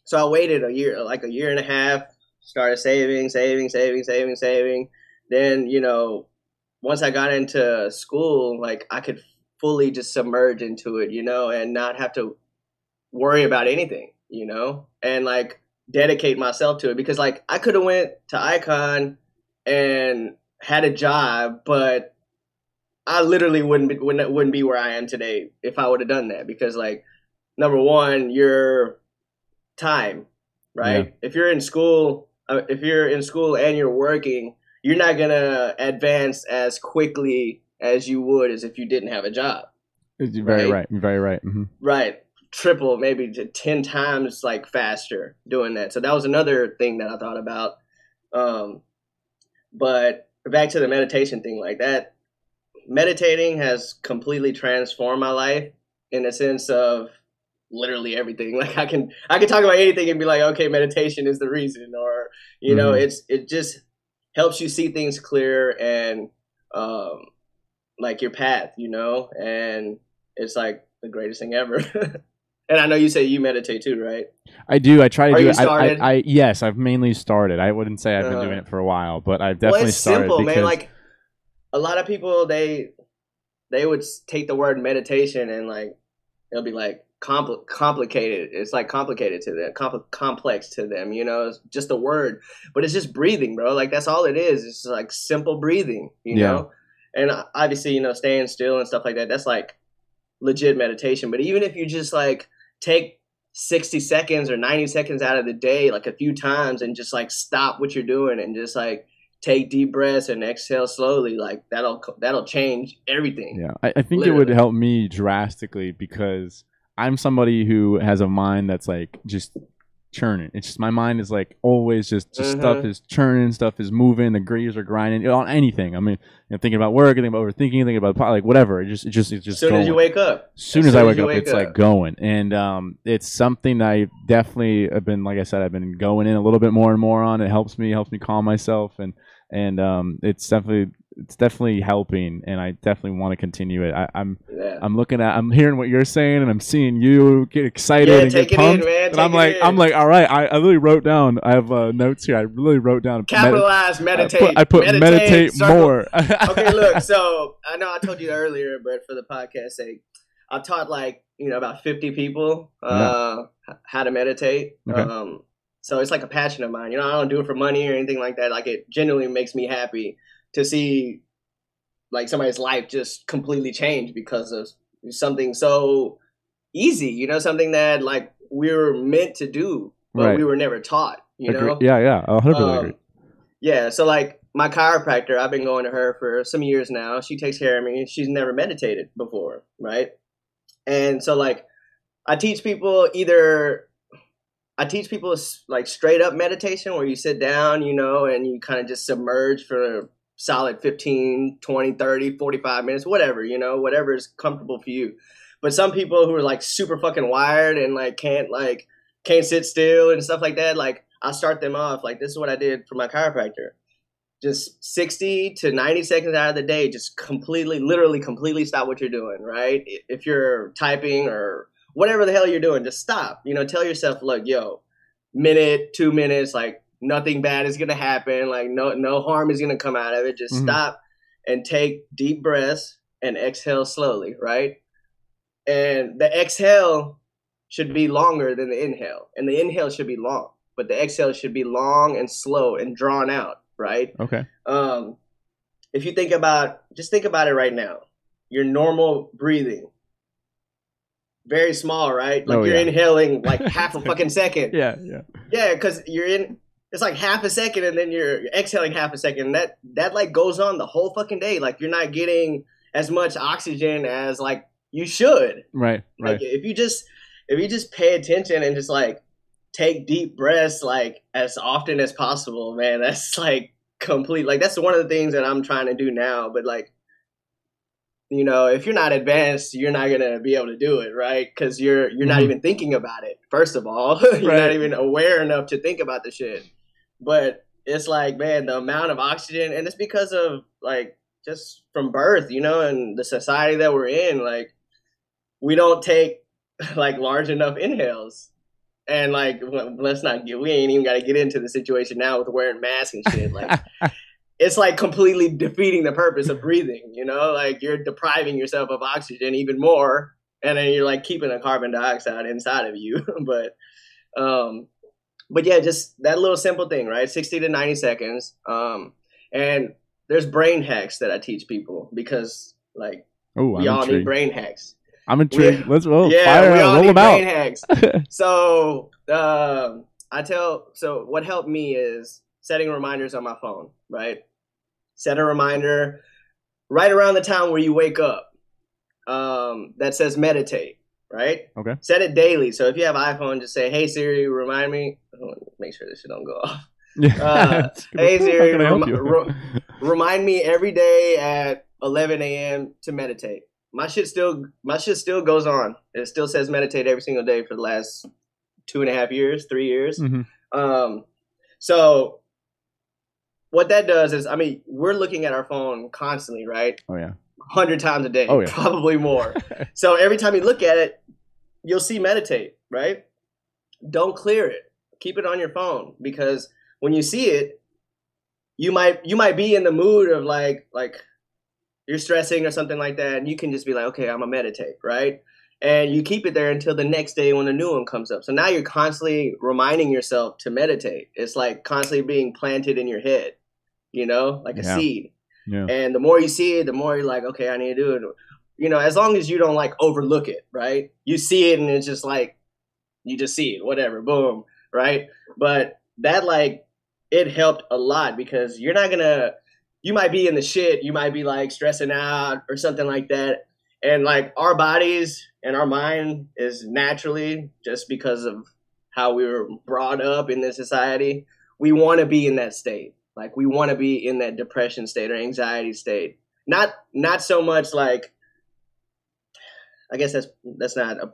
so I waited a year, like a year and a half, started saving, saving, saving, saving, saving. Then, you know, once I got into school, like I could fully just submerge into it, you know, and not have to worry about anything, you know, and like dedicate myself to it because like I could have went to Icon and had a job, but I literally wouldn't be, wouldn't wouldn't be where I am today if I would have done that because like number one, your time, right? If you're in school, uh, if you're in school and you're working, you're not gonna advance as quickly as you would as if you didn't have a job, You're very Right. right. You're very right. hmm right? Triple, maybe to ten times like faster doing that. So that was another thing that I thought about. Um, but back to the meditation thing, like that, meditating has completely transformed my life in the sense of literally everything. Like I can I can talk about anything and be like, okay, meditation is the reason, or you know, Mhm. it's it just helps you see things clear and um like your path, you know, and it's like the greatest thing ever. and I know you say you meditate too, right? I do. I try to Are do you it. I, started? I, I yes, I've mainly started. I wouldn't say I've been Uh-huh. doing it for a while, but I've well, definitely it's started simple, because man. Like a lot of people, they they would take the word meditation and like it'll be like compl- complicated. It's like complicated to them, compl- complex to them. You know, it's just a word, but it's just breathing, bro. Like that's all it is. It's just like simple breathing. You Yeah. know, and uh, obviously, you know, staying still and stuff like that. That's like legit meditation. But even if you just like take 60 seconds or 90 seconds out of the day, like a few times, and just like stop what you're doing and just like take deep breaths and exhale slowly, like that'll that'll change everything. Yeah, I, I think Literally. it would help me drastically because I'm somebody who has a mind that's like just churning. It's just my mind is like always just, just mm-hmm. stuff is churning, stuff is moving, the gears are grinding on anything. I mean, know, thinking about work, thinking about overthinking, thinking about like whatever. It just, it just, it's just. As soon going. as you wake up. As soon as, as, soon I wake, up, wake it's up. like going, and um, it's something I definitely have been, like I said, I've been going in a little bit more and more on. It helps me, helps me calm myself, and and um, it's definitely it's definitely helping, and I definitely want to continue it. I, am I'm, yeah. I'm looking at I'm hearing what you're saying, and I'm seeing you get excited yeah, and get pumped. In, and I'm like in. I'm like all right. I, I really wrote down. I have uh, notes here. I really wrote down. Capitalize, med- meditate. I put, I put meditate, meditate more. okay, look. So I know I told you earlier, but for the podcast sake, I taught like you know about 50 people uh, yeah. how to meditate. Okay. Um, so it's like a passion of mine. You know, I don't do it for money or anything like that. Like it genuinely makes me happy to see like somebody's life just completely change because of something so easy. You know, something that like we were meant to do, but right. we were never taught. You know? Yeah, yeah, hundred um, agree. Yeah, so like my chiropractor, I've been going to her for some years now. She takes care of me. She's never meditated before, right? And so like I teach people either I teach people like straight up meditation where you sit down, you know, and you kind of just submerge for solid 15, 20, 30, 45 minutes, whatever, you know, whatever is comfortable for you. But some people who are like super fucking wired and like can't like can't sit still and stuff like that, like I start them off like this is what I did for my chiropractor. Just 60 to 90 seconds out of the day, just completely, literally completely stop what you're doing, right? If you're typing or whatever the hell you're doing, just stop. You know, tell yourself, look, yo, minute, two minutes, like nothing bad is gonna happen, like no no harm is gonna come out of it. Just mm-hmm. stop and take deep breaths and exhale slowly, right? And the exhale should be longer than the inhale, and the inhale should be long, but the exhale should be long and slow and drawn out, right? Okay. Um, if you think about, just think about it right now. Your normal breathing, very small, right? Like oh, you're yeah. inhaling like half a fucking second. Yeah, yeah. Yeah, because you're in it's like half a second and then you're, exhaling half a second. And that that like goes on the whole fucking day. Like you're not getting as much oxygen as like you should. Right. Right. Like if you just if you just pay attention and just like take deep breaths like as often as possible, man, that's like complete like that's one of the things that I'm trying to do now. But like you know, if you're not advanced, you're not gonna be able to do it, right? Because you're you're mm-hmm. not even thinking about it. First of all, you're right. not even aware enough to think about the shit. But it's like, man, the amount of oxygen, and it's because of like just from birth, you know, and the society that we're in, like we don't take like large enough inhales. And like, let's not get, we ain't even got to get into the situation now with wearing masks and shit. Like, it's like completely defeating the purpose of breathing, you know? Like, you're depriving yourself of oxygen even more. And then you're like keeping the carbon dioxide inside of you. but, um, but yeah, just that little simple thing, right? 60 to 90 seconds. Um, and there's brain hacks that I teach people because like Ooh, we I'm all intrigued. need brain hacks. I'm intrigued. We, Let's roll. Yeah, fire we all roll need brain out. hacks. so um, I tell. So what helped me is setting reminders on my phone. Right, set a reminder right around the time where you wake up um, that says meditate right? Okay. Set it daily. So if you have iPhone, just say, "Hey Siri, remind me." Make sure this shit don't go off. Uh, hey Siri, rem- re- remind me every day at 11 a.m. to meditate. My shit still, my shit still goes on. It still says meditate every single day for the last two and a half years, three years. Mm-hmm. Um, so what that does is, I mean, we're looking at our phone constantly, right? Oh yeah hundred times a day, oh, yeah. probably more. so every time you look at it, you'll see meditate, right? Don't clear it. Keep it on your phone because when you see it, you might you might be in the mood of like like you're stressing or something like that, and you can just be like, okay, I'm gonna meditate, right? And you keep it there until the next day when a new one comes up. So now you're constantly reminding yourself to meditate. It's like constantly being planted in your head, you know, like a yeah. seed. And the more you see it, the more you're like, okay, I need to do it. you know, as long as you don't like overlook it, right? You see it and it's just like you just see it, whatever, boom, right? But that like it helped a lot because you're not gonna you might be in the shit, you might be like stressing out or something like that. And like our bodies and our mind is naturally just because of how we were brought up in this society, we want to be in that state. Like we want to be in that depression state or anxiety state. Not not so much like I guess that's that's not a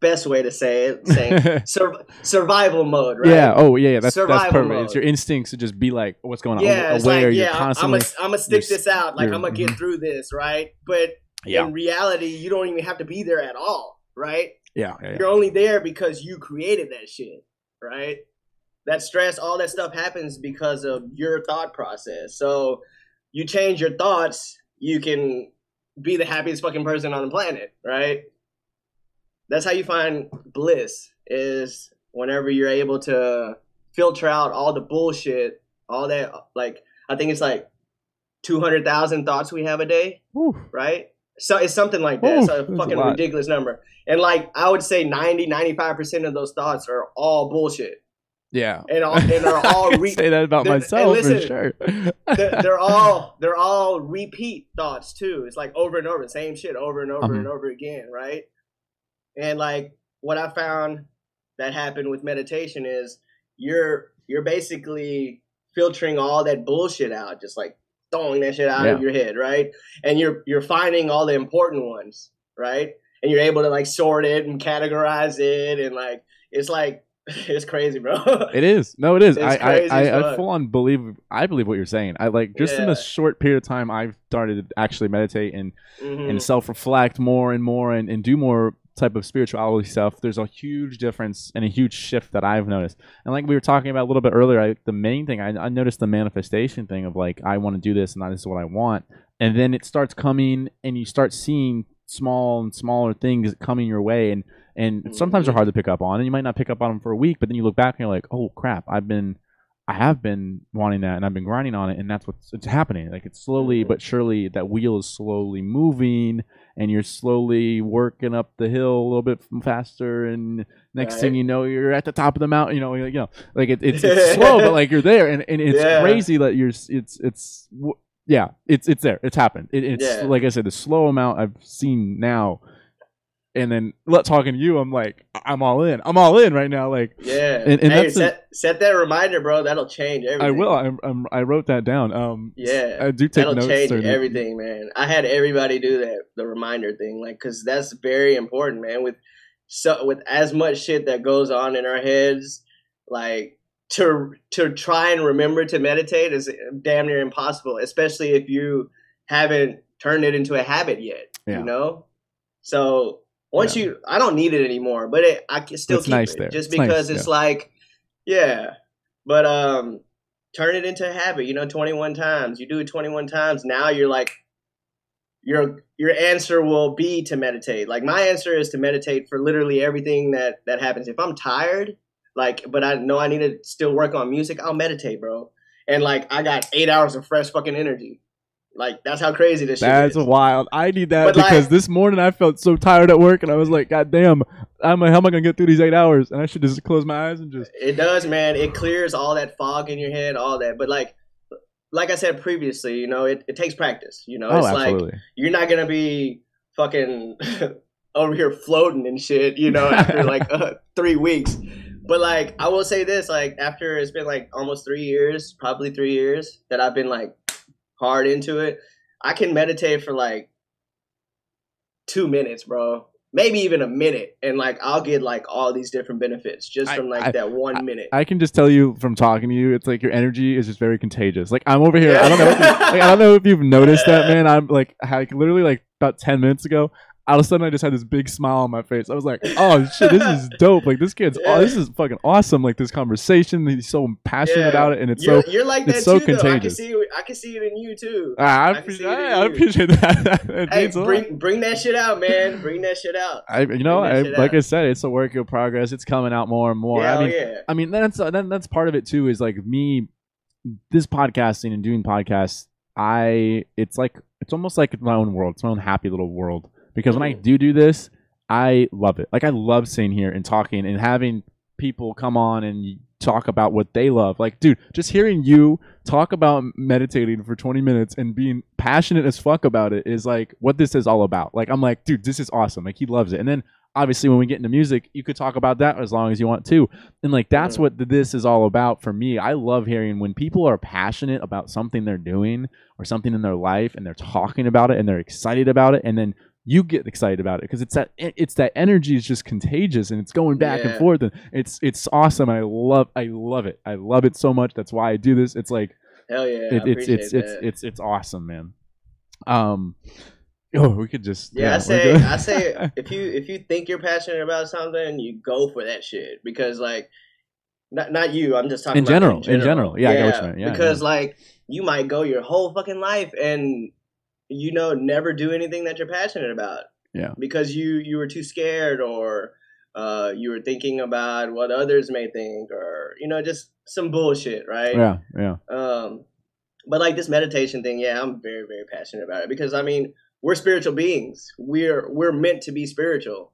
best way to say it. Saying sur- survival mode, right? Yeah. Oh, yeah. yeah. That's, Survival that's perfect. mode. It's your instincts to just be like, what's going on? Yeah, aware. like, you're yeah, I'm, I'm constantly. gonna I'm gonna stick this out. Like I'm gonna get mhm. through this, right? But yeah. in reality, you don't even have to be there at all, right? Yeah. Yeah. yeah. You're only there because you created that shit, right? That stress, all that stuff happens because of your thought process. So you change your thoughts, you can be the happiest fucking person on the planet, right? That's how you find bliss is whenever you're able to filter out all the bullshit, all that like I think it's like 200,000 thoughts we have a day right? So it's something like that. It's Ooh, a that's a fucking lot. ridiculous number. And like I would say 90, 95% of those thoughts are all bullshit. Yeah. And all and are all re- say that about myself listen, for sure. they're, they're all they're all repeat thoughts too. It's like over and over, same shit over and over Uh-huh. and over again, right? And like what I found that happened with meditation is you're you're basically filtering all that bullshit out, just like throwing that shit out of your head, right? And you're you're finding all the important ones, right? And you're able to like sort it and categorize it and like it's like it's crazy, bro. It is. No, it is. I, I, I, I full on believe. I believe what you're saying. I like just in Yeah. the short period of time I've started to actually meditate and Mhm. and self reflect more and more and, and do more type of spirituality stuff. There's a huge difference and a huge shift that I've noticed. And like we were talking about a little bit earlier, I, the main thing I, I noticed the manifestation thing of like I want to do this and this is what I want, and then it starts coming and you start seeing small and smaller things coming your way and and sometimes they're Mhm. hard to pick up on and you might not pick up on them for a week but then you look back and you're like oh crap i've been i have been wanting that and i've been grinding on it and that's what's it's happening like it's slowly Mhm. but surely that wheel is slowly moving and you're slowly working up the hill a little bit faster and next thing you know you're at the top of the mountain you know like, you know like it, it's, it's slow but like you're there and, and it's Yeah. crazy that you're it's it's w- yeah it's it's there it's happened it, it's Yeah. like i said the slow amount i've seen now and then let talking to you i'm like i'm all in i'm all in right now like Yeah. And- and hey, that's a- set, set that reminder, bro. That'll change everything. i will I'm, I'm, i wrote that down um Yeah. i do take That'll notes change everything, man. I had everybody do that, the reminder thing, like, cause that's very important, man. With so with as much shit that goes on in our heads, like to to try and remember to meditate is damn near impossible, especially if you haven't turned it into a habit yet. Yeah. You know, so once you, I don't need it anymore, but it, I can still It's keep nice it there. just It's nice, because it's like, yeah, but um turn it into a habit you know 21 times. You do it 21 times now you're like your your answer will be to meditate. Like my answer is to meditate for literally everything that that happens. If i'm tired like but i know i need to still work on music i'll meditate bro. And like i got eight hours of fresh fucking energy like that's how crazy this shit That's is wild. I need that But, like- because this morning I felt so tired at work and I was like, God damn, I'm like, how am I gonna get through these eight hours? And I should just close my eyes and just It does, man. It clears all that fog in your head, all that. But like, like I said previously, you know, it, it takes practice. You know, oh, it's like absolutely. you're not gonna be fucking over here floating and shit. You know, after like uh, three weeks. But like, I will say this: like, after it's been like almost three years, probably three years that I've been like hard into it, I can meditate for like two minutes, bro. Maybe even a minute, and like I'll get like all these different benefits just I- from like I- that one minute. I can just tell you from talking to you, it's like your energy is just very contagious. Like I'm over here. I don't know. If you, like, I don't know if you've noticed that, man. I'm like, I literally like about ten minutes ago. All of a sudden, I just had this big smile on my face. I was like, "Oh shit, this is dope! Like this kid's, oh, this is fucking awesome! Like this conversation, he's so passionate Yeah. about it, and it's you're, so you're like that it's so too. Though. I can see. it- I can see it in you too. Ah, I, I can appreciate, see it in I, I appreciate that. Hey, means a lot. bring bring that shit out, man. Bring that shit out. I, you know, I, like out. I said, it's a work in progress. It's coming out more and more. yeah, I mean, yeah. I mean, that's that's part of it too. Is like me, this podcasting and doing podcasts. I it's like it's almost like my own world. It's my own happy little world because when I do do this, I love it. Like I love sitting here and talking and having people come on and talk about what they love. Like, dude, just hearing you talk about meditating for 20 minutes and being passionate as fuck about it is like what this is all about. Like, I'm like, dude, this is awesome. Like, he loves it. And then obviously, when we get into music, you could talk about that as long as you want to. And like, that's Mhm. what this is all about for me. I love hearing when people are passionate about something they're doing or something in their life and they're talking about it and they're excited about it. And then you get excited about it because it's that it's that energy is just contagious and it's going back and forth and it's it's awesome and I love I love it I love it so much that's why I do this it's like Hell yeah. it, I it's appreciate it's it's it's it's awesome man um oh we could just Yeah, I say. I say if you if you think you're passionate about something, you go for that shit because like not not you, I'm just talking In about general, in general. Yeah, I get what you. Yeah, because like you might go your whole fucking life and you know never do anything that you're passionate about. Yeah. Because you you were too scared or uh, you were thinking about what others may think or you know just some bullshit, right? yeah yeah Um, but like this meditation thing, yeah, I'm very, very passionate about it because I mean, we're spiritual beings. We're we're meant to be spiritual,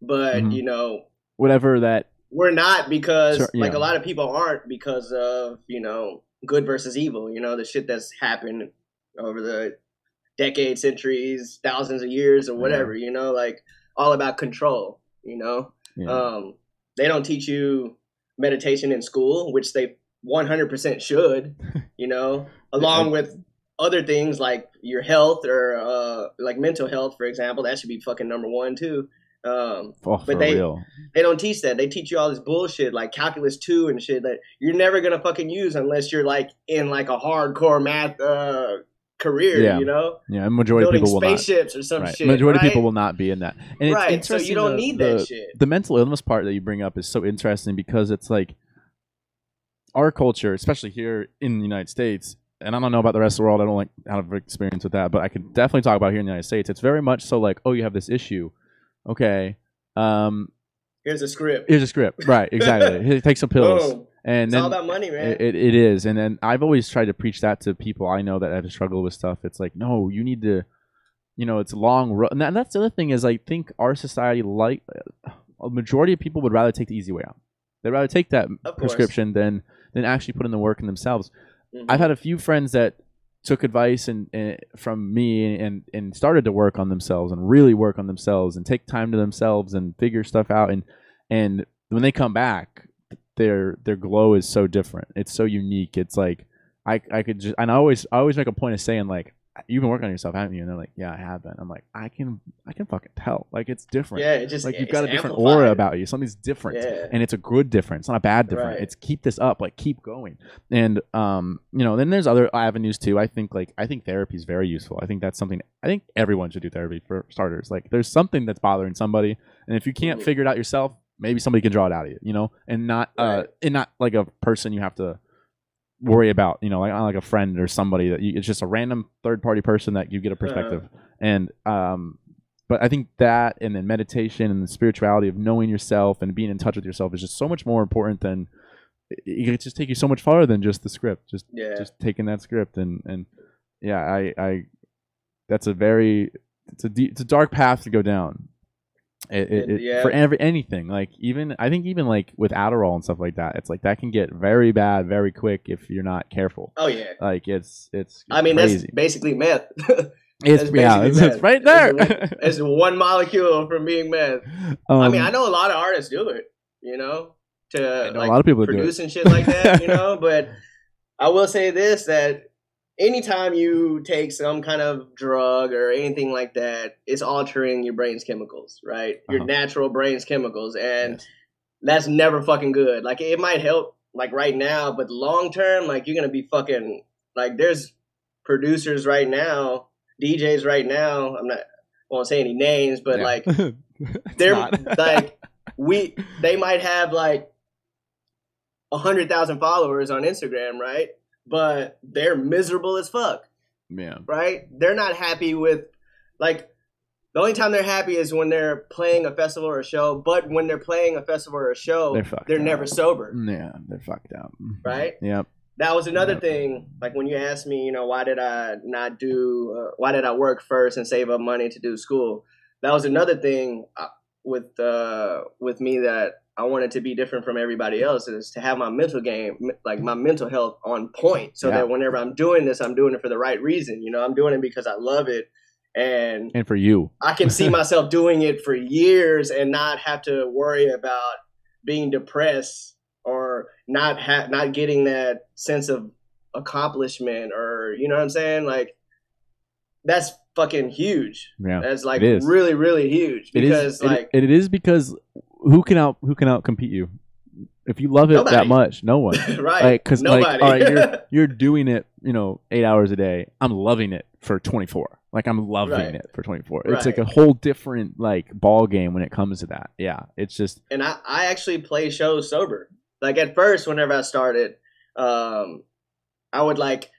but Mhm. you know, whatever that we're not because Sure, like a lot of people aren't because of you know good versus evil. You know, the shit that's happened over the decades, centuries, thousands of years, or whatever. You know, like all about control. You know, yeah. um, they don't teach you meditation in school, which they 100% should, you know, along with other things like your health or uh, like mental health, for example. That should be fucking number one, too. Um, oh, but they- real they don't teach that. They teach you all this bullshit like calculus 2 and shit that you're never to fucking use unless you're like in like a hardcore math uh, career, Yeah. you know? yeah majority of people will not spaceships or some right. shit. majority of right? people will not be in that and it's right. So interesting you don't the- need the- that shit. the mental illness part that you bring up is so interesting because it's like our culture, especially here in the United States, and I don't know about the rest of the world. I don't like have experience with that, but I can definitely talk about here in the United States. It's very much so like, oh, you have this issue, okay. Um, Here's a script. here's a script, right? Exactly. Take some pills, Boom. And It's then all about money, man. it, it, is, and then I've always tried to preach that to people I know that have struggled with stuff. It's like, no, you need to, you know, it's long run. And, that, and that's the other thing is, I think our society, like a majority of people, would rather take the easy way out. They'd rather take that prescription than than actually put in the work in themselves. Mhm. I've had a few friends that took advice and, and from me and and started to work on themselves and really work on themselves and take time to themselves and figure stuff out and and when they come back their their glow is so different. It's so unique. It's like i i could just and i always i always make a point of saying like you've been working on yourself haven't you? And they're like yeah i have been. I'm like i can i can fucking tell. Like it's different. Yeah, it just like you've got a different amplified. aura about you. Something's different. Yeah. and it's a good difference not a bad difference. Right. it's keep this up. Like keep going. And um you know then there's other avenues too. I think like i think therapy is very useful. I think that's something i think everyone should do therapy for starters. Like there's something that's bothering somebody. And if you can't Mhm. figure it out yourself maybe somebody can draw it out of you you know? And not uh and not like a person you have to worry about you know like like a friend or somebody that you, it's just a random third party person that you get a perspective. And um but i think that and then meditation and the spirituality of knowing yourself and being in touch with yourself is just so much more important than it it could just take you so much farther than just the script just Yeah. just taking that script and and yeah i i that's a very it's a deep, it's a dark path to go down it, it, it- yeah. for every anything like even i think even like with adderall and stuff like that it's like that can get very bad very quick if you're not careful oh yeah. like it's it's, I mean, crazy. that's basically meth. it's yeah it's, it's right there It's it's one molecule from being meth. um, I mean, I know a lot of artists do it, you know, to know like a lot of people that do it. produce and shit like that, you know. But I will say this: that anytime you take some kind of drug or anything like that, it's altering your brain's chemicals, right? Your Uh-huh. natural brain's chemicals, and Yes. that's never fucking good. Like it might help, like right now, but long term, like you're gonna be fucking like there's producers right now, DJs right now. I'm not won't say any names, but Yeah. like they're like we they might have like a hundred thousand followers on Instagram, right? But they're miserable as fuck, yeah right? They're not happy with like the only time they're happy is when they're playing a festival or a show. But when they're playing a festival or a show, They're they're, never sober, yeah they're fucked up right? yep That was another Yeah. thing. Like when you asked me, you know, why did I not do? Uh, why did I work first and save up money to do school? that was another thing uh, with uh, with me that I wanted to be different from everybody else is to have my mental game, like my mental health on point, so Yeah. that whenever I'm doing this, I'm doing it for the right reason. You know, I'm doing it because I love it, and And for you, I can see myself doing it for years and not have to worry about being depressed or not ha- not getting that sense of accomplishment or you know what I'm saying? Like that's fucking huge. yeah, That's like really really huge because is. like it, it is because who can out who can out compete you? If you love it that much, no one. right Like, cause like, nobody. all right, you're you're doing it, you know, eight hours a day. I'm loving it for 24. Like I'm loving Right. it for 24. It's like a whole different like ball game when it comes to that. Yeah, it's just and I, I actually play shows sober. Like at first, whenever I started, um, I would like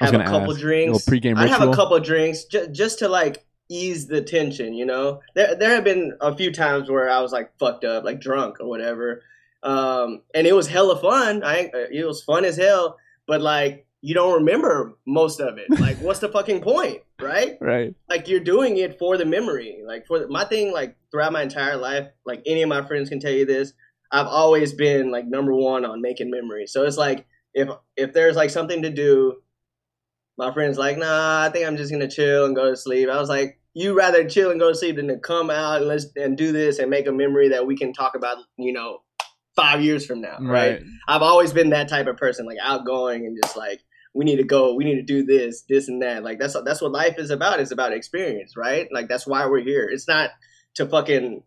I was have a couple ask, drinks. pregame I'd have a couple drinks ju- just to like ease the tension. You know, there there have been a few times where I was like fucked up, like drunk or whatever, um, and it was hella fun. I it was fun as hell, but like you don't remember most of it. Like, what's the fucking point, right? right. like you're doing it for the memory like for the, my thing like throughout my entire life like any of my friends can tell you this i've always been like number one on making memories so it's like if if there's like something to do my friends like nah i think i'm just gonna chill and go to sleep i was like you rather chill and go to sleep than to come out and let's and do this and make a memory that we can talk about you know five years from now right, Right. I've always been that type of person, like outgoing and just like we need to go, we need to do this, this and that. Like that's that's what life is about. It's about experience, right? Like that's why we're here. It's not to fucking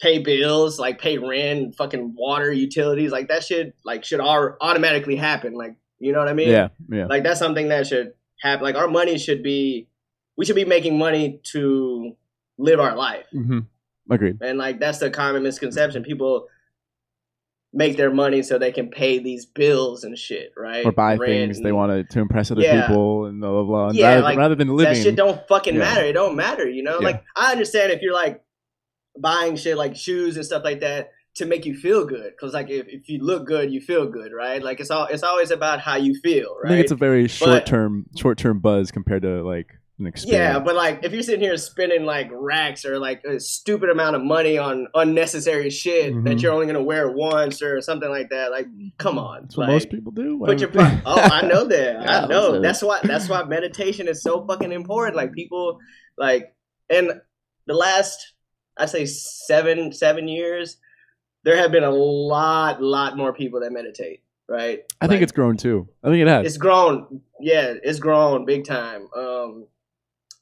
pay bills, like pay rent, fucking water, utilities. Like that shit, like should all automatically happen. Like you know what I mean? Yeah. Yeah. Like that's something that should happen. Like our money should be, we should be making money to live our life. hmm Agreed. And like that's the common misconception. People make their money so they can pay these bills and shit, right? Or buy Rent things they and- want to to impress other Yeah. people and blah blah blah. And Yeah, rather, like, rather than living. That shit don't fucking Yeah. matter. It don't matter, you know? Yeah. Like I understand if you're like buying shit like shoes and stuff like that to make you feel good because like if, if you look good you feel good right like it's all it's always about how you feel I right think it's a very short term short term buzz compared to like an experience. Yeah, but like if you're sitting here spending like racks or like a stupid amount of money on unnecessary shit Mhm. that you're only gonna wear once or something like that, like come on. that's what most people do. Put your I pro- oh, I know that. Yeah, I know. so- That's why. That's why meditation is so fucking important. Like people, like, and the last, I say seven seven years, there have been a lot, lot more people that meditate. Right. I think it's grown too. I think it has. it's grown. Yeah, it's grown big time. Um,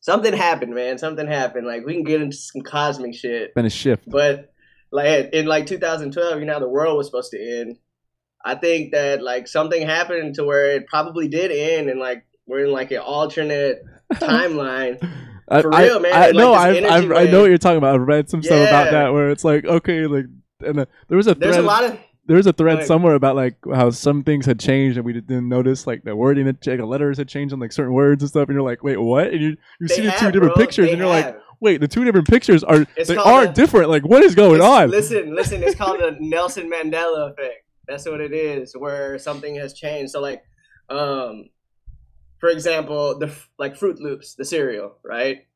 something happened, man. Something happened. Like we can get into some cosmic shit, been a shift. but like in like 2012, you know, the world was supposed to end. I think that like something happened to where it probably did end, and like we're in like an alternate timeline. I, For I- real, man, I, like no, I, I, I know what you're talking about. I read some stuff about that where it's like okay, like and uh, there was a There's thread. a lot of there was a thread like- somewhere about like how some things had changed and we didn't notice like the wording had changed, like, letters had changed on like certain words and stuff, and you're like, wait, what? And you you see the two different bro. pictures, and you're like, wait, the two different pictures are It's they are the- different. Like, what is going on? Listen, listen. It's called the Nelson Mandela effect. That's what it is, where something has changed. So, like, um, for example, the like Fruit Loops, the cereal, right?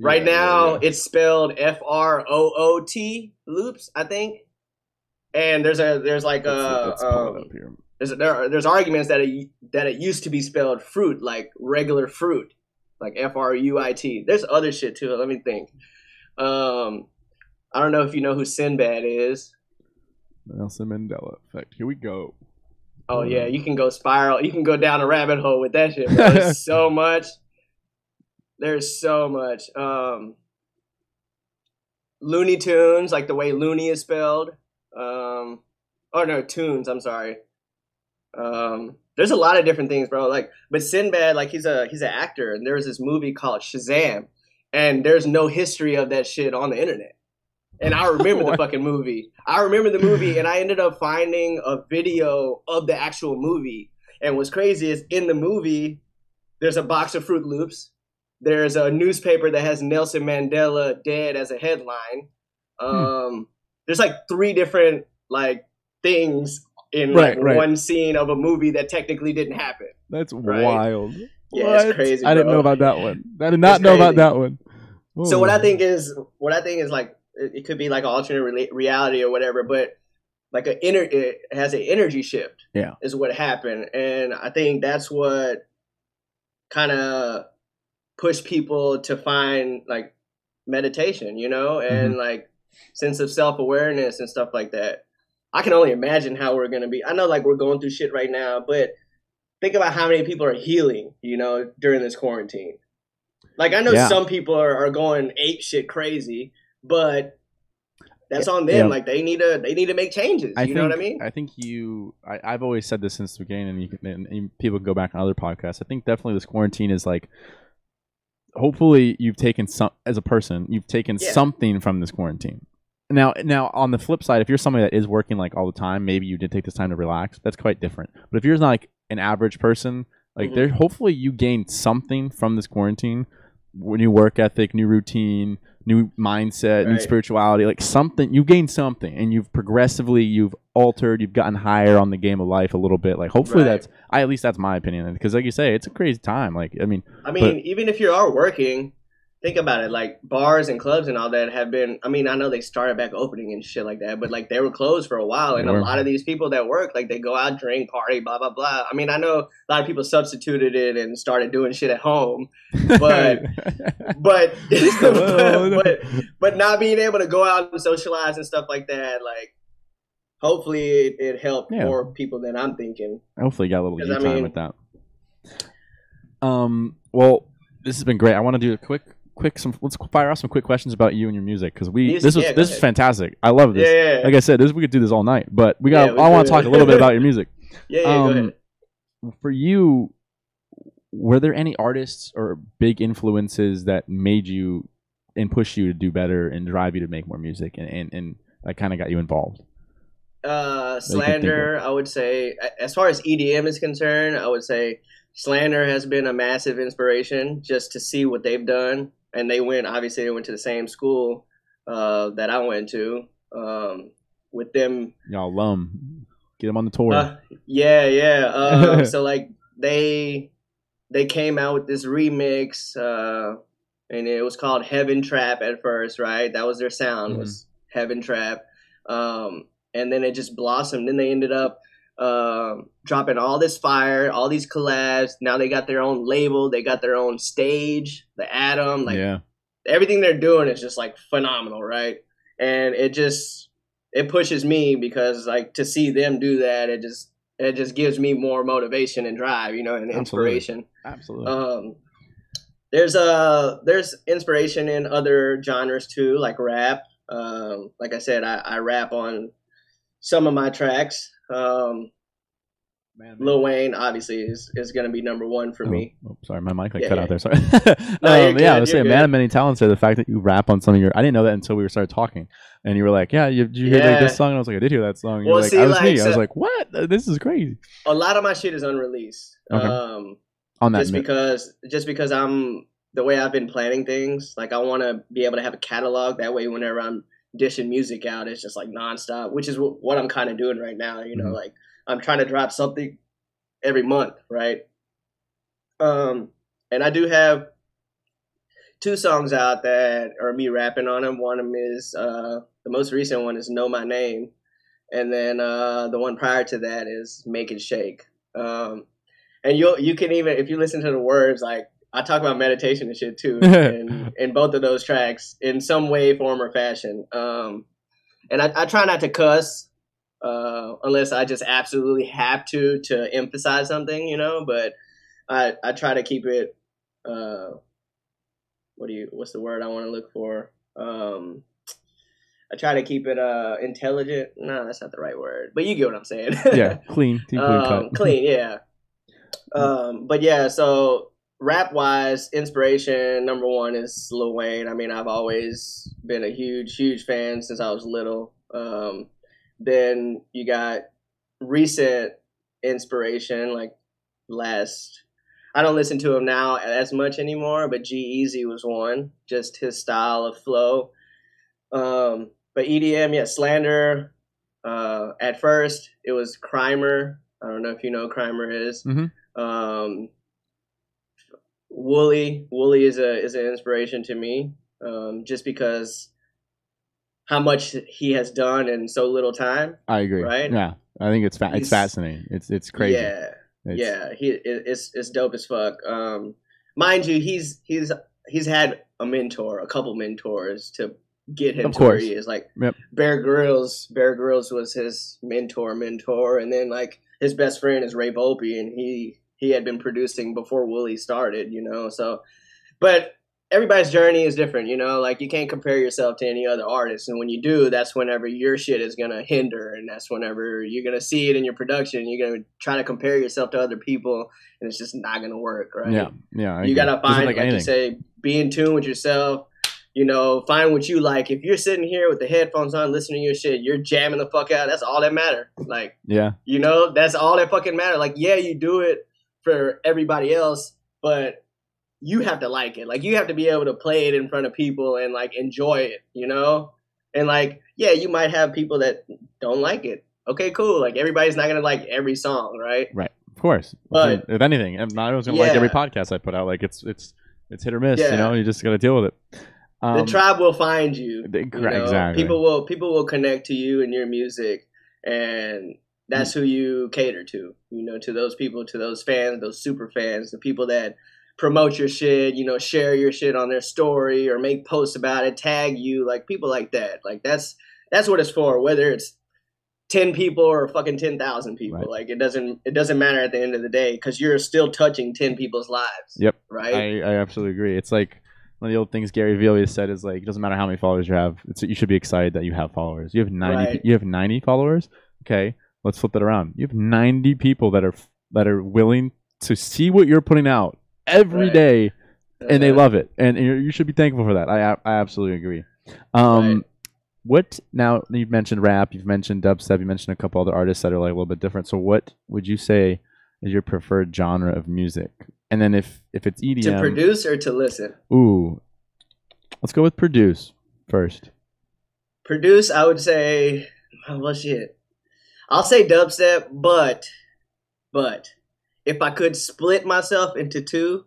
Right Yeah, now, yeah. it's spelled F R O O T Loops, I think. And there's a there's like a um, up here. there's there are, there's arguments that it that it used to be spelled fruit like regular fruit like F R U I T. There's other shit too. Let me think. Um, I don't know if you know who Sinbad is. Nelson Mandela effect. Here we go. Oh yeah, you can go spiral. You can go down a rabbit hole with that shit. Bro. There's so much. There's so much. Um, Looney Tunes, like the way Looney is spelled. Um, oh no, Tunes. I'm sorry. Um, there's a lot of different things, bro. Like, but Sinbad, like he's a he's an actor, and there was this movie called Shazam, and there's no history of that shit on the internet. And I remember the fucking movie. I remember the movie, and I ended up finding a video of the actual movie. And what's crazy is in the movie, there's a box of Fruit Loops. There's a newspaper that has Nelson Mandela dead as a headline. Hmm. Um, There's like three different like things in Right, like right. one scene of a movie that technically didn't happen. That's Right. wild. Yeah, it's What? crazy, I didn't know about that one. I did not It's know about that one. So what I think is what I think is like it, could be like alternate re- reality or whatever, but like a inner it has an energy shift. Yeah. is what happened, and I think that's what kind of pushed people to find like meditation, you know, and mm-hmm. like sense of self awareness and stuff like that. I can only imagine how we're gonna be. I know like we're going through shit right now, but think about how many people are healing, you know, during this quarantine. Like I know Yeah. some people are, are going ape shit crazy, but that's on them. Yeah. Like they need to they need to make changes. I you think, know what I mean? I think you. I, I've always said this since the beginning, and you can and, and people can go back on other podcasts. I think definitely this quarantine is like. Hopefully, you've taken some as a person. You've taken Yeah. something from this quarantine. Now, now on the flip side, if you're somebody that is working like all the time, maybe you did take this time to relax. That's quite different. But if you're not like an average person, like Mhm. there, hopefully you gained something from this quarantine. New work ethic, new routine, new mindset, new Right. spirituality, like something. You gained something, and you've progressively you've altered. You've gotten higher on the game of life a little bit. Like hopefully Right. that's. I at least that's my opinion. Because like you say, it's a crazy time. Like I mean, I mean, even if you are working, think about it. Like bars and clubs and all that have been. I mean, I know they started back opening and shit like that, but like they were closed for a while, and a lot of these people that work, like they go out, drink, party, blah blah blah. I mean, I know a lot of people substituted it and started doing shit at home, but but Well, but, but not being able to go out and socialize and stuff like that, like. Hopefully, it, it helped Yeah. more people than I'm thinking. Hopefully, you got a little I time mean- with that. Um. Well, this has been great. I want to do a quick, quick some. Let's fire off some quick questions about you and your music because we Music, this was yeah, this is fantastic. I love this. Yeah, yeah, Like I said, this we could do this all night, but we got. We I want to talk a little bit about your music. yeah, yeah. go um, ahead. For you, were there any artists or big influences that made you and push you to do better and drive you to make more music and and, and that kind of got you involved? Uh, Slander, I would say, as far as EDM is concerned, I would say Slander has been a massive inspiration just to see what they've done. And they went, obviously, they went to the same school uh, that I went to. Um, with them, Y'all lum, get them on the tour. uh, yeah, yeah. Um, so like they they came out with this remix, uh, and it was called Heaven Trap at first, right? That was their sound was Heaven Trap, um, and then it just blossomed. Then they ended up um, dropping all this fire, all these collabs. Now they got their own label, they got their own stage, the Atom, like yeah, everything they're doing is just like phenomenal, right? And it just it pushes me because like to see them do that, it just it just gives me more motivation and drive, you know, and Absolutely. inspiration. absolutely. Um, there's uh there's inspiration in other genres too, like rap. Um, like I said, I, I rap on some of my tracks. Um, Man, Lil Wayne obviously is, is gonna be number one for Oh, me. oh, sorry, my mic like Yeah, cut yeah. out there. Sorry. No, you're um, yeah, I good, was you're saying, man of many talents. There, the fact that you rap on some of your, I didn't know that until we started talking, and you were like, "Yeah, you, did you hear like, this song?" And I was like, "I did hear that song." And you Well, like, see, "I was like, me." I was like, "What? This is crazy." A lot of my shit is unreleased. Okay. Um, On that, just mi- because just because I'm the way I've been planning things, like I want to be able to have a catalog. That way, whenever I'm dishing music out, it's just like nonstop, which is what, what I'm kind of doing right now. You know, Mhm. like I'm trying to drop something every month, right? Um, and I do have two songs out that are me rapping on them. One of them is uh, the most recent one is "Know My Name," and then uh, the one prior to that is "Make It Shake." Um, and you you can even if you listen to the words like I talk about meditation and shit too in, in both of those tracks in some way, form, or fashion. Um, and I, I try not to cuss uh, unless I just absolutely have to to emphasize something, you know. But I I try to keep it. Uh, what do you? What's the word I want to look for? Um, I try to keep it uh intelligent. No, that's not the right word, but you get what I'm saying. yeah, clean, clean, clean um, clean, yeah. Um, but yeah, so rap wise, inspiration number one is Lil Wayne. I mean, I've always been a huge, huge fan since I was little. Um, then you got recent inspiration, like last. I don't listen to him now as much anymore, but G-Eazy was one. Just his style of flow. Um, but EDM, yeah, Slander. Uh, at first, it was Crimer. I don't know if you know who Crimer is. Mhm. Um, Wooli, Wooli is a is an inspiration to me. um, just because how much he has done in so little time. I agree. Right? Yeah, I think it's fa- it's fascinating. It's it's crazy. Yeah, It's- yeah, he it, it's it's dope as fuck. Um, mind you, he's he's he's had a mentor, a couple mentors to get him Of to where course. he is. Like Yep. Bear Grillz, Bear Grillz was his mentor, mentor, and then like his best friend is Ray Volpe, and he he had been producing before Wooli started, you know. So, but everybody's journey is different, you know. Like you can't compare yourself to any other artist, and when you do, that's whenever your shit is gonna hinder, and that's whenever you're gonna see it in your production. You're gonna try to compare yourself to other people, and it's just not gonna work, right? Yeah, yeah. I you agree. gotta find, like like, you say, be in tune with yourself. You know, find what you like. If you're sitting here with the headphones on, listening to your shit, you're jamming the fuck out. That's all that matter. Like, Yeah, you know, that's all that fucking matter. Like, yeah, you do it for everybody else, but you have to like it. Like, you have to be able to play it in front of people and like enjoy it. You know, and like, yeah, you might have people that don't like it. Okay, cool. Like, everybody's not gonna like every song, right? Right. Of course. But- if anything, I'm not always gonna like every podcast I put out. Like it's it's it's hit or miss. Yeah. You know, you just gotta deal with it. Um, the tribe will find you. you know? exactly. People will people will connect to you and your music, and that's mm. who you cater to. You know, to those people, to those fans, those super fans, the people that promote your shit. You know, share your shit on their story or make posts about it, tag you, like people like that. Like that's that's what it's for. Whether it's ten people or fucking ten thousand people, Right. like it doesn't it doesn't matter at the end of the day because you're still touching ten people's lives. Yep. Right. I, I absolutely agree. It's like one of the old things Gary Vee always said is like it doesn't matter how many followers you have. It's you should be excited that you have followers. You have ninety. Right. You have ninety followers. Okay, let's flip it around. You have ninety people that are that are willing to see what you're putting out every Right. day, and they Uh, love it. And you you should be thankful for that. I I absolutely agree. Um, Right. what now? You've mentioned rap. You've mentioned dubstep. You mentioned a couple other artists that are like a little bit different. So what would you say is your preferred genre of music? And then if if it's EDM, to produce or to listen. Ooh. Let's go with produce first. Produce, I would say, well, shit. I'll say dubstep, but, but, if I could split myself into two,